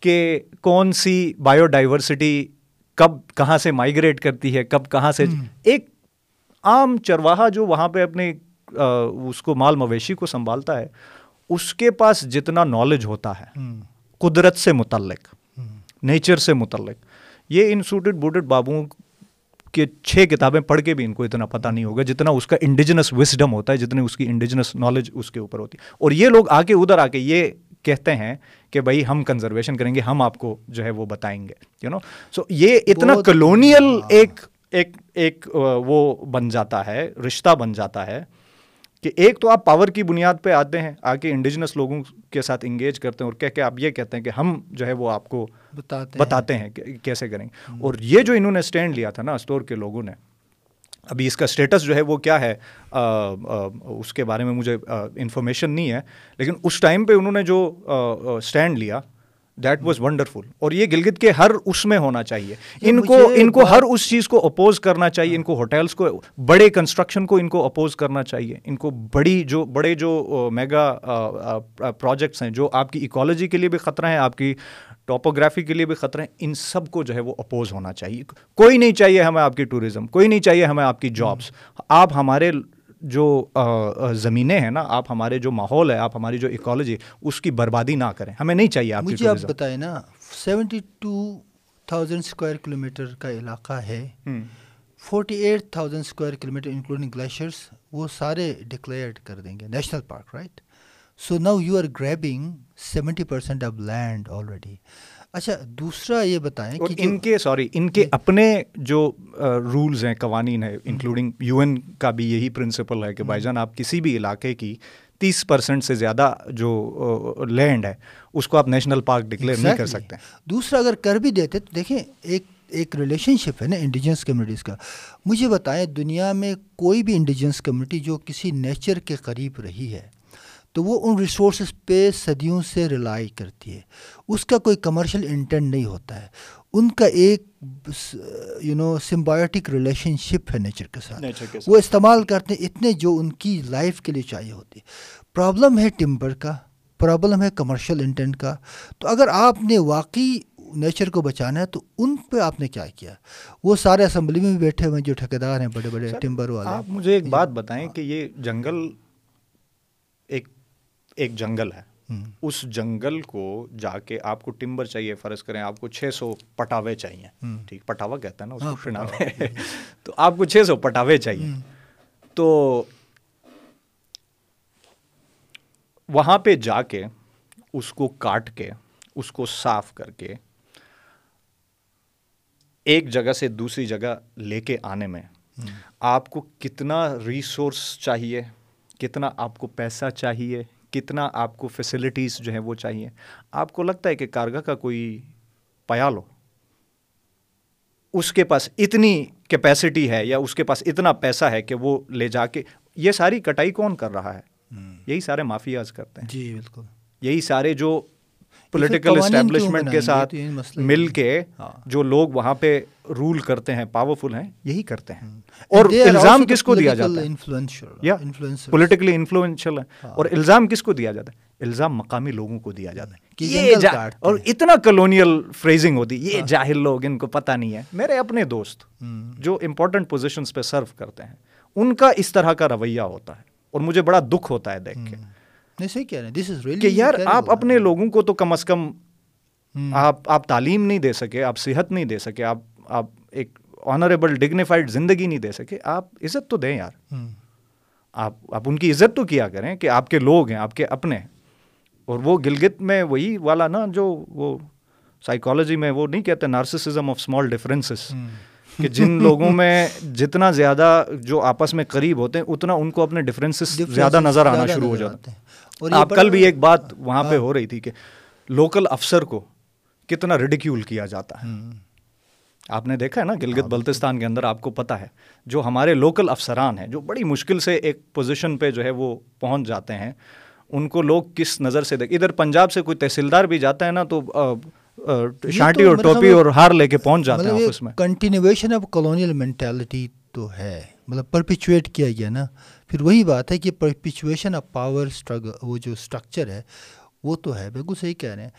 کہ کون سی بایو ڈائیورسٹی کب کہاں سے مائیگریٹ کرتی ہے کب کہاں سے ایک عام چرواہا جو وہاں پہ اپنے اس کو مال مویشی کو سنبھالتا ہے اس کے پاس جتنا نالج ہوتا ہے قدرت سے متعلق نیچر سے متعلق۔ یہ انسوٹڈ بوٹڈ بابوں کے چھ کتابیں پڑھ کے بھی ان کو اتنا پتہ نہیں ہوگا جتنا اس کا انڈیجنس وسڈم ہوتا ہے جتنی اس کی انڈیجنس نالج اس کے اوپر ہوتی ہے۔ اور یہ لوگ آ کے ادھر آ کے یہ کہتے ہیں کہ بھائی ہم کنزرویشن کریں گے ہم آپ کو جو ہے وہ بتائیں گے یو نو سو یہ اتنا کلونیل ہاں۔ ایک ایک ایک وہ بن جاتا ہے رشتہ بن جاتا ہے کہ ایک تو آپ پاور کی بنیاد پہ آتے ہیں آ کے انڈیجنس لوگوں کے ساتھ انگیج کرتے ہیں اور کہہ کے آپ یہ کہتے ہیں کہ ہم جو ہے وہ آپ کو بتاتے ہیں۔ کیسے کریں۔ گے اور یہ جو انہوں نے اسٹینڈ لیا تھا نا اسٹور کے لوگوں نے ابھی اس کا اسٹیٹس جو ہے وہ کیا ہے؟ اس کے بارے میں مجھے انفارمیشن نہیں ہے لیکن اس ٹائم پہ انہوں نے جو اسٹینڈ لیا دیٹ واز ونڈرفل اور یہ گلگت کے ہر اس میں ہونا چاہیے۔ ان کو ان کو ہر اس چیز کو اپوز کرنا چاہیے ان کو ہوٹلس کو بڑے کنسٹرکشن کو ان کو اپوز کرنا چاہیے۔ ان کو بڑی جو بڑے جو میگا پروجیکٹس ہیں جو آپ کی ایکالوجی کے لیے بھی خطرہ ہیں آپ کی ٹاپوگرافی کے لیے بھی خطرہ ہیں۔ ان سب کو جو ہے وہ اپوز ہونا چاہیے۔ کوئی نہیں چاہیے ہمیں آپ کی ٹوریزم کوئی نہیں چاہیے ہمیں آپ کی جابس آپ ہمارے جو زمینیں ہیں نا آپ ہمارے جو ماحول ہے آپ ہماری جو اکالوجی اس کی بربادی نہ کریں۔ ہمیں نہیں چاہیے آپ مجھے آپ بتائیں نا seventy two thousand square kilometre کا علاقہ ہے۔ Forty eight thousand square kilometre including glaciers وہ سارے ڈکلیئرڈ کر دیں گے۔ National park right so now you are grabbing seventy percent of land already اچھا دوسرا یہ بتائیں کہ ان کے سوری ان کے اپنے جو رولز ہیں قوانین ہیں انکلوڈنگ یو این کا بھی یہی پرنسپل ہے کہ بھائی جان آپ کسی بھی علاقے کی تیس پرسینٹ سے زیادہ جو لینڈ ہے اس کو آپ نیشنل پارک ڈکلیئر نہیں کر سکتے دوسرا اگر کر بھی دیتے تو دیکھیں ایک ایک ریلیشن شپ ہے نا انڈیجنس کمیونٹیز کا مجھے بتائیں دنیا میں کوئی بھی انڈیجنس کمیونٹی جو کسی نیچر کے قریب رہی ہے تو وہ ان ریسورسز پہ صدیوں سے ریلائی کرتی ہے۔ اس کا کوئی کمرشل انٹینٹ نہیں ہوتا ہے۔ ان کا ایک یو نو سمبایوٹک ریلیشن شپ ہے نیچر کے ساتھ۔ وہ استعمال کرتے ہیں اتنے جو ان کی لائف کے لیے چاہیے ہوتی پرابلم ہے ٹمبر کا پرابلم ہے کمرشل انٹینٹ کا۔ تو اگر آپ نے واقعی نیچر کو بچانا ہے تو ان پہ آپ نے کیا کیا؟ وہ سارے اسمبلی میں بھی بیٹھے ہوئے جو ٹھیکیدار ہیں بڑے بڑے ٹمبر والے۔ آپ مجھے ایک بات بتائیں کہ یہ جنگل ایک جنگل ہے۔ اس جنگل کو جا کے آپ کو ٹمبر چاہیے فرض کریں آپ کو چھ سو پٹاوے چاہیے۔ ٹھیک پٹاوا کہتا ہے نا اس کو ہاں، تو آپ کو چھ سو پٹاوے چاہیے۔ تو وہاں پہ جا کے اس کو کاٹ کے اس کو صاف کر کے ایک جگہ سے دوسری جگہ لے کے آنے میں آپ کو کتنا ریسورس چاہیے کتنا آپ کو پیسہ چاہیے کتنا آپ کو فیسلٹیز جو ہیں وہ چاہیے۔ آپ کو لگتا ہے کہ کارگا کا کوئی پیا لو اس کے پاس اتنی کیپیسٹی ہے یا اس کے پاس اتنا پیسہ ہے کہ وہ لے جا کے یہ ساری کٹائی کون کر رہا ہے؟ یہی سارے مافیاز کرتے ہیں۔ جی بالکل۔ یہی سارے جو پولیٹیکل اسٹیبلشمنٹ کے ساتھ مل کے ہاں۔ جو لوگ وہاں پہ رول کرتے ہیں پاورفل ہیں یہی کرتے ہیں۔ اور الزام کس کو دیا جاتا ہے؟ پولیٹیکلی انفلوئنشل ہے ہاں۔ اور الزام کس کو دیا جاتا ہے؟ الزام مقامی لوگوں کو دیا جاتا ہے۔ اور اتنا کلونیل فریزنگ ہوتی یہ ہاں۔ جاہل لوگ ان کو پتہ نہیں ہے۔ میرے اپنے دوست جو امپورٹنٹ پوزیشنس پہ سرو کرتے ہیں ان کا اس طرح کا رویہ ہوتا ہے۔ اور مجھے بڑا دکھ ہوتا ہے دیکھ کے۔ کہ یار آپ اپنے لوگوں کو تو کم از کم آپ آپ تعلیم نہیں دے سکے آپ صحت نہیں دے سکے آپ آپ ایک آنریبل ڈگنیفائڈ زندگی نہیں دے سکے۔ آپ عزت تو دیں یار۔ آپ آپ ان کی عزت تو کیا کریں کہ آپ کے لوگ ہیں آپ کے اپنے۔ اور وہ گلگت میں وہی والا نا جو وہ سائیکالوجی میں وہ نہیں کہتے نارسسزم آف اسمال ڈفرینسز کہ جن لوگوں میں جتنا زیادہ جو آپس میں قریب ہوتے ہیں اتنا ان کو اپنے ڈفرینسز زیادہ نظر آنا شروع ہو جاتے ہیں۔ آپ کل بھی ایک بات وہاں پہ ہاں۔ ہو رہی تھی کہ لوکل افسر کو کتنا ریڈیکیول کیا جاتا ہے۔ آپ نے دیکھا ہے نا گلگت ہاں، بلتستان کے اندر آپ کو پتا ہے جو ہمارے لوکل افسران ہیں جو بڑی مشکل سے ایک پوزیشن پہ جو ہے وہ پہنچ جاتے ہیں ان کو لوگ کس نظر سے دیکھ ادھر پنجاب سے کوئی تحصیلدار بھی جاتا ہے نا تو شانٹی اور ٹوپی اور ہار لے کے پہنچ جاتے ہیں آفس مطلب میں۔ کنٹینیویشن آف کالونیل مینٹیلٹی تو ہے۔ مطلب پرپیچویٹ کیا گیا نا۔ پھر وہی بات ہے کہ پرپیچویشن آف پاور اسٹرگل وہ جو اسٹرکچر ہے وہ تو ہے بالکل صحیح کہہ رہے ہیں۔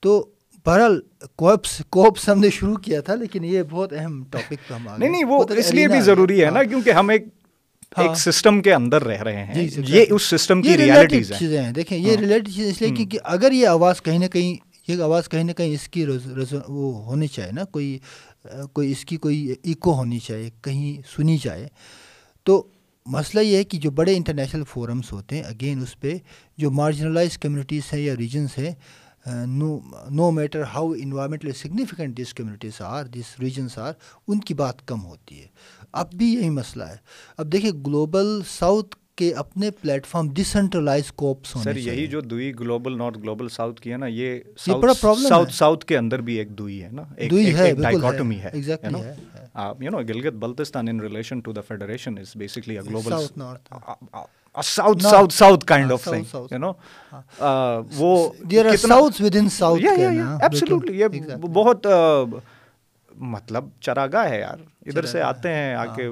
تو بہرحال کوپس کوپس ہم نے شروع کیا تھا لیکن یہ بہت اہم ٹاپک پہ ہم نہیں نہیں وہ اس لیے بھی ضروری ہے نا ہاں۔ کیونکہ ہم ایک ایک سسٹم ہاں۔ کے اندر رہ رہے ہیں۔ جی، جی، یہ اس سسٹم کی ریالٹیز ہیں۔ چیزیں ہیں۔ دیکھیں یہ ریلیٹڈ چیزیں اس لیے کیونکہ اگر یہ آواز کہیں نہ کہیں یہ آواز کہیں نہ کہیں اس کی وہ ہونی چاہیے نا کوئی کوئی اس کی کوئی ایکو ہونی چاہیے، کہیں سنی جائے۔ تو مسئلہ یہ ہے کہ جو بڑے انٹرنیشنل فورمس ہوتے ہیں اگین اس پہ جو مارجنلائز کمیونٹیز ہیں یا ریجنس ہیں no matter how environmentally significant these communities are these regions are ان کی بات کم ہوتی ہے۔ اب بھی یہی مسئلہ ہے۔ اب دیکھیے گلوبل ساؤتھ کے اپنے پلیٹ فارم ڈسینٹرلائز کوپس ہونے سر یہی جو دوئی گلوبل نارتھ گلوبل ساؤتھ کی ہے نا یہ بڑا پرابلم ساؤتھ ساؤتھ کے اندر بھی ایک دوئی ہے نا دوئی ہے ڈائیکاٹمی ہے۔ You know Gilgit Baltistan in relation to the federation is basically a global south south south kind of thing you know وہ south within south absolutely یہ بہت مطلب چراگاہ ہے یار ادھر سے آتے ہیں آ کے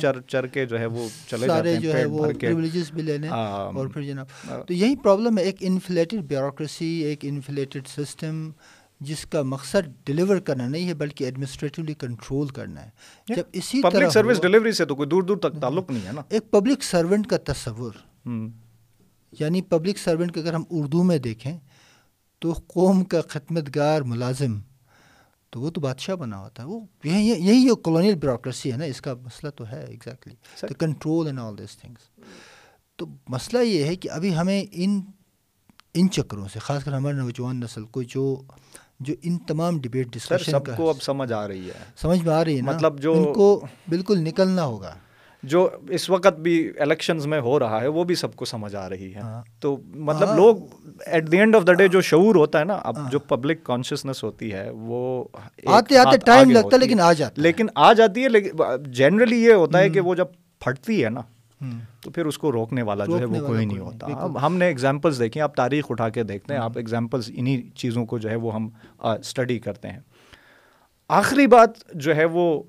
چر چر کے جو ہے وہ چلے سارے جو ہے وہ پریولیجز بھی لینے اور پھر جناب تو یہی پرابلم ہے ایک انفلیٹڈ بیوروکریسی ایک انفلیٹڈ سسٹم جس کا مقصد ڈلیور کرنا نہیں ہے بلکہ ایڈمنسٹریٹولی کنٹرول کرنا ہے۔ جب اسی پبلک سروس ڈلیوری سے تو کوئی دور دور تک تعلق نہیں ہے نا۔ ایک پبلک سرونٹ کا تصور۔ یعنی پبلک سرونٹ کا اگر ہم اردو میں دیکھیں تو قوم کا خدمت گار ملازم تو وہ تو بادشاہ بنا ہوتا ہے۔ وہ یہی یہی جو کالونیل بیوروکریسی ہے نا اس کا مسئلہ تو ہے exactly control and all these things تو مسئلہ یہ ہے کہ ابھی ہمیں ان ان چکروں سے خاص کر ہمارے نوجوان نسل کو جو جو ان تمام ڈبیٹ ڈسکشن سب کو اب سمجھ آ رہی ہے۔ سمجھ میں آ رہی ہے مطلب جو ان کو بالکل نکلنا ہوگا۔ جو اس وقت بھی الیکشنز میں ہو رہا ہے وہ بھی سب کو سمجھ آ رہی ہے۔ ہاں۔ تو مطلب ہاں۔ لوگ at the end of the day جو شعور ہوتا ہے نا اب ہاں۔ جو پبلک کانشیسنیس ہوتی ہے وہ آتے آتے ٹائم لگتا ہے لیکن آ جاتا لیکن آ جاتی ہے لیکن جنرلی یہ ہوتا ہے کہ وہ جب پھٹتی ہے نا تو پھر اس کو روکنے والا جو ہے وہ کوئی نہیں ہوتا۔ ہم نے ایگزامپلس دیکھی آپ تاریخ اٹھا کے دیکھتے ہیں آپ ایگزامپلس انہی چیزوں کو جو ہے وہ ہم اسٹڈی کرتے ہیں۔ آخری بات جو ہے وہ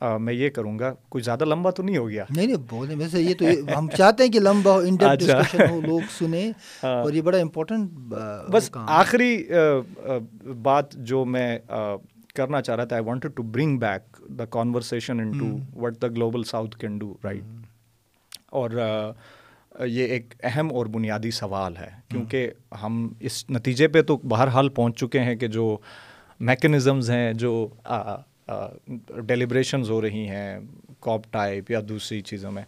میں یہ کروں گا کوئی زیادہ لمبا تو نہیں ہو گیا۔ نہیں نہیں بولے ویسے یہ تو ہم چاہتے ہیں کہ لمبا ہو انڈر ڈسکشن ہو لوگ سنیں اور یہ بڑا امپورٹنٹ بس آخری بات جو میں کرنا چاہ رہا تھا I wanted to bring back the conversation into what the global south can do right اور یہ ایک اہم اور بنیادی سوال ہے کیونکہ ہم اس نتیجے پہ تو بہرحال پہنچ چکے ہیں کہ جو میکنزمز ہیں جو ڈیلیبریشنز ہو رہی ہیں کاپ ٹائپ یا دوسری چیزوں میں۔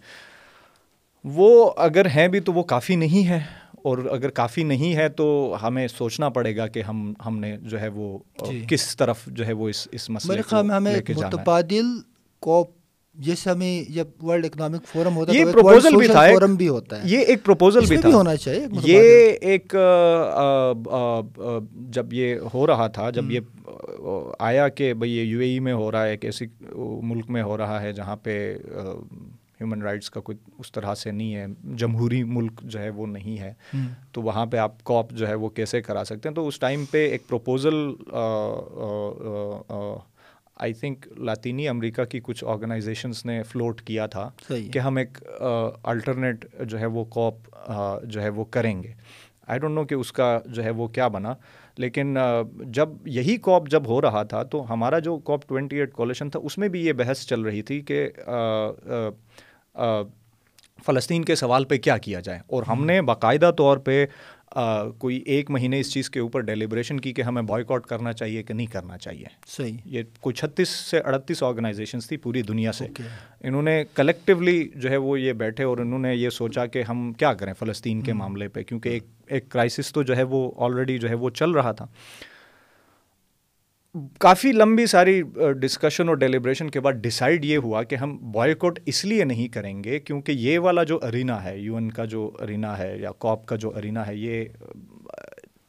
وہ اگر ہیں بھی تو وہ کافی نہیں ہے اور اگر کافی نہیں ہے تو ہمیں سوچنا پڑے گا کہ ہم ہم نے جو ہے وہ جی۔ کس طرف جو ہے وہ اس اس مسئلے کو کے جانا متبادل کوپ جیسے ہمیں جب ورلڈ اکنامک فورم ہوتا ہے یہ پروپوزل بھی تھا فورم بھی ہوتا ہے۔ یہ ایک پروپوزل بھی تھا۔ ہونا چاہیے یہ ایک جب یہ ہو رہا تھا جب یہ آیا کہ بھئی یہ یو اے ای میں ہو رہا ہے ایک ایسی ملک میں ہو رہا ہے جہاں پہ ہیومن رائٹس کا کوئی اس طرح سے نہیں ہے جمہوری ملک جو ہے وہ نہیں ہے تو وہاں پہ آپ کاپ جو ہے وہ کیسے کرا سکتے ہیں؟ تو اس ٹائم پہ ایک پروپوزل آئی تھنک لاطینی امریکہ کی کچھ آرگنائزیشنس نے فلوٹ کیا تھا کہ ہم ایک الٹرنیٹ جو ہے وہ کاپ جو ہے وہ کریں گے۔ آئی ڈونٹ نو کہ اس کا جو ہے وہ کیا بنا لیکن جب یہی کاپ جب ہو رہا تھا تو ہمارا جو کاپ ٹوینٹی ایٹ کولیشن تھا اس میں بھی یہ بحث چل رہی تھی کہ فلسطین کے سوال پہ کیا کیا جائے؟ اور ہم نے باقاعدہ طور پہ کوئی ایک مہینے اس چیز کے اوپر ڈیلیبریشن کی کہ ہمیں بوائے آؤٹ کرنا چاہیے کہ نہیں کرنا چاہیے۔ صحیح۔ یہ کوئی چھتیس سے اڑتیس آرگنائزیشنس تھی پوری دنیا سے۔ انہوں نے کلیکٹیولی جو ہے وہ یہ بیٹھے اور انہوں نے یہ سوچا کہ ہم کیا کریں فلسطین کے معاملے پہ کیونکہ ایک ایک کرائسس تو جو ہے وہ آلریڈی جو ہے وہ چل رہا تھا۔ کافی لمبی ساری ڈسکشن اور ڈیلیبریشن کے بعد ڈیسائیڈ یہ ہوا کہ ہم بوائے اس لیے نہیں کریں گے کیونکہ یہ والا جو ارینا ہے یو این کا جو ارینا ہے یا کاپ کا جو ارینا ہے یہ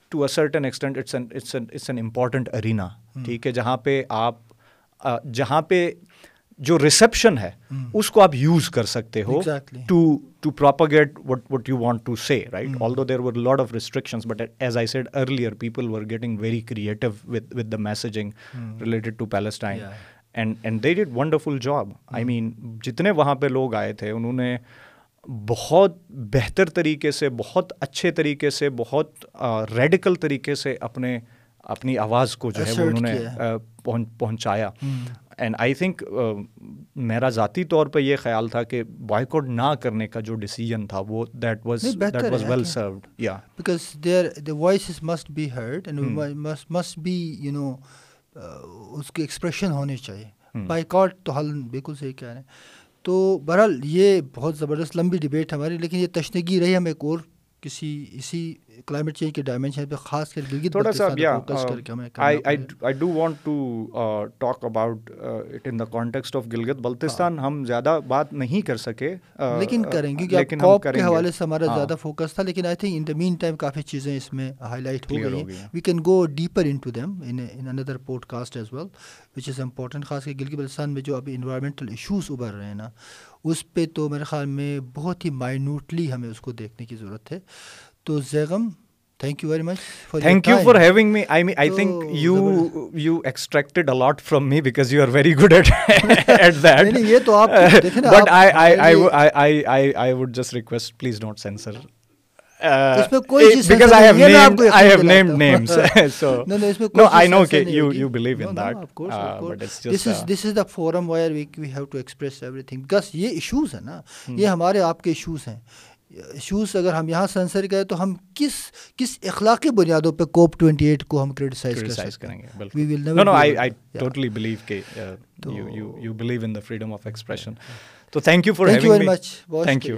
to a certain extent it's an important arena ٹھیک ہے؟ جہاں پہ آپ جہاں پہ جو ریسیپشن ہے اس کو آپ یوز کر سکتے ہو to to propagate what what you want to say right although there were lot of restrictions but as I said earlier people were getting very creative with with the messaging related to Palestine and and they did wonderful job I mean جتنے وہاں پہ لوگ آئے تھے انہوں نے بہت بہتر طریقے سے بہت اچھے طریقے سے بہت ریڈیکل طریقے سے اپنے اپنی آواز کو جو ہے وہ انہوں نے پہنچایا اینڈ آئی تھنک میرا ذاتی طور پہ یہ خیال تھا کہ بائک آؤٹ نہ کرنے کا جو ڈیسیجن تھا وہ that was that was well served یا because there the voices must be heard and must be you know اس کی ایکسپریشن ہونی چاہیے بائک آؤٹ تو حل بالکل صحیح کہہ رہے ہیں تو بہرحال یہ بہت زبردست لمبی ڈبیٹ ہماری لیکن یہ تشنگی رہی ہم ایک اور کسی اسی کلائمیٹ چینج کے ڈائمینشن پہ خاص کر گلگت تھوڑا سا I do want to talk about it in the context of Gilgit Baltistan ہم زیادہ بات نہیں کر سکے لیکن کریں گے کیونکہ کاپ کے حوالے سے ہمارا زیادہ فوکس تھا لیکن I think in the main time کافی چیزیں اس میں ہائی لائٹ ہو گئی ہیں۔ We can go deeper into them in another podcast as well which is important خاص کر گلگت بلتستان میں جو ابھی انوائرمنٹل ایشوز ابھر رہے ہیں نا اس پہ تو میرے خیال میں بہت ہی مائنوٹلی ہمیں اس کو دیکھنے کی ضرورت ہے۔ تو Zaigham thank you very much thank you for having me I I think you you extracted a lot from me because you are very good at at that یہ تو آپ but I I I I I would just request please don't censor یہ issues ہیں نا یہ ہمارے آپ کے ایشوز ہیں ایشوز اگر ہم یہاں سینسر کریں تو ہم کس کس اخلاقی بنیادوں پہ کوپ ٹوینٹی ایٹ کو ہم کریٹیسائز کریں گے تو thank you for much thank you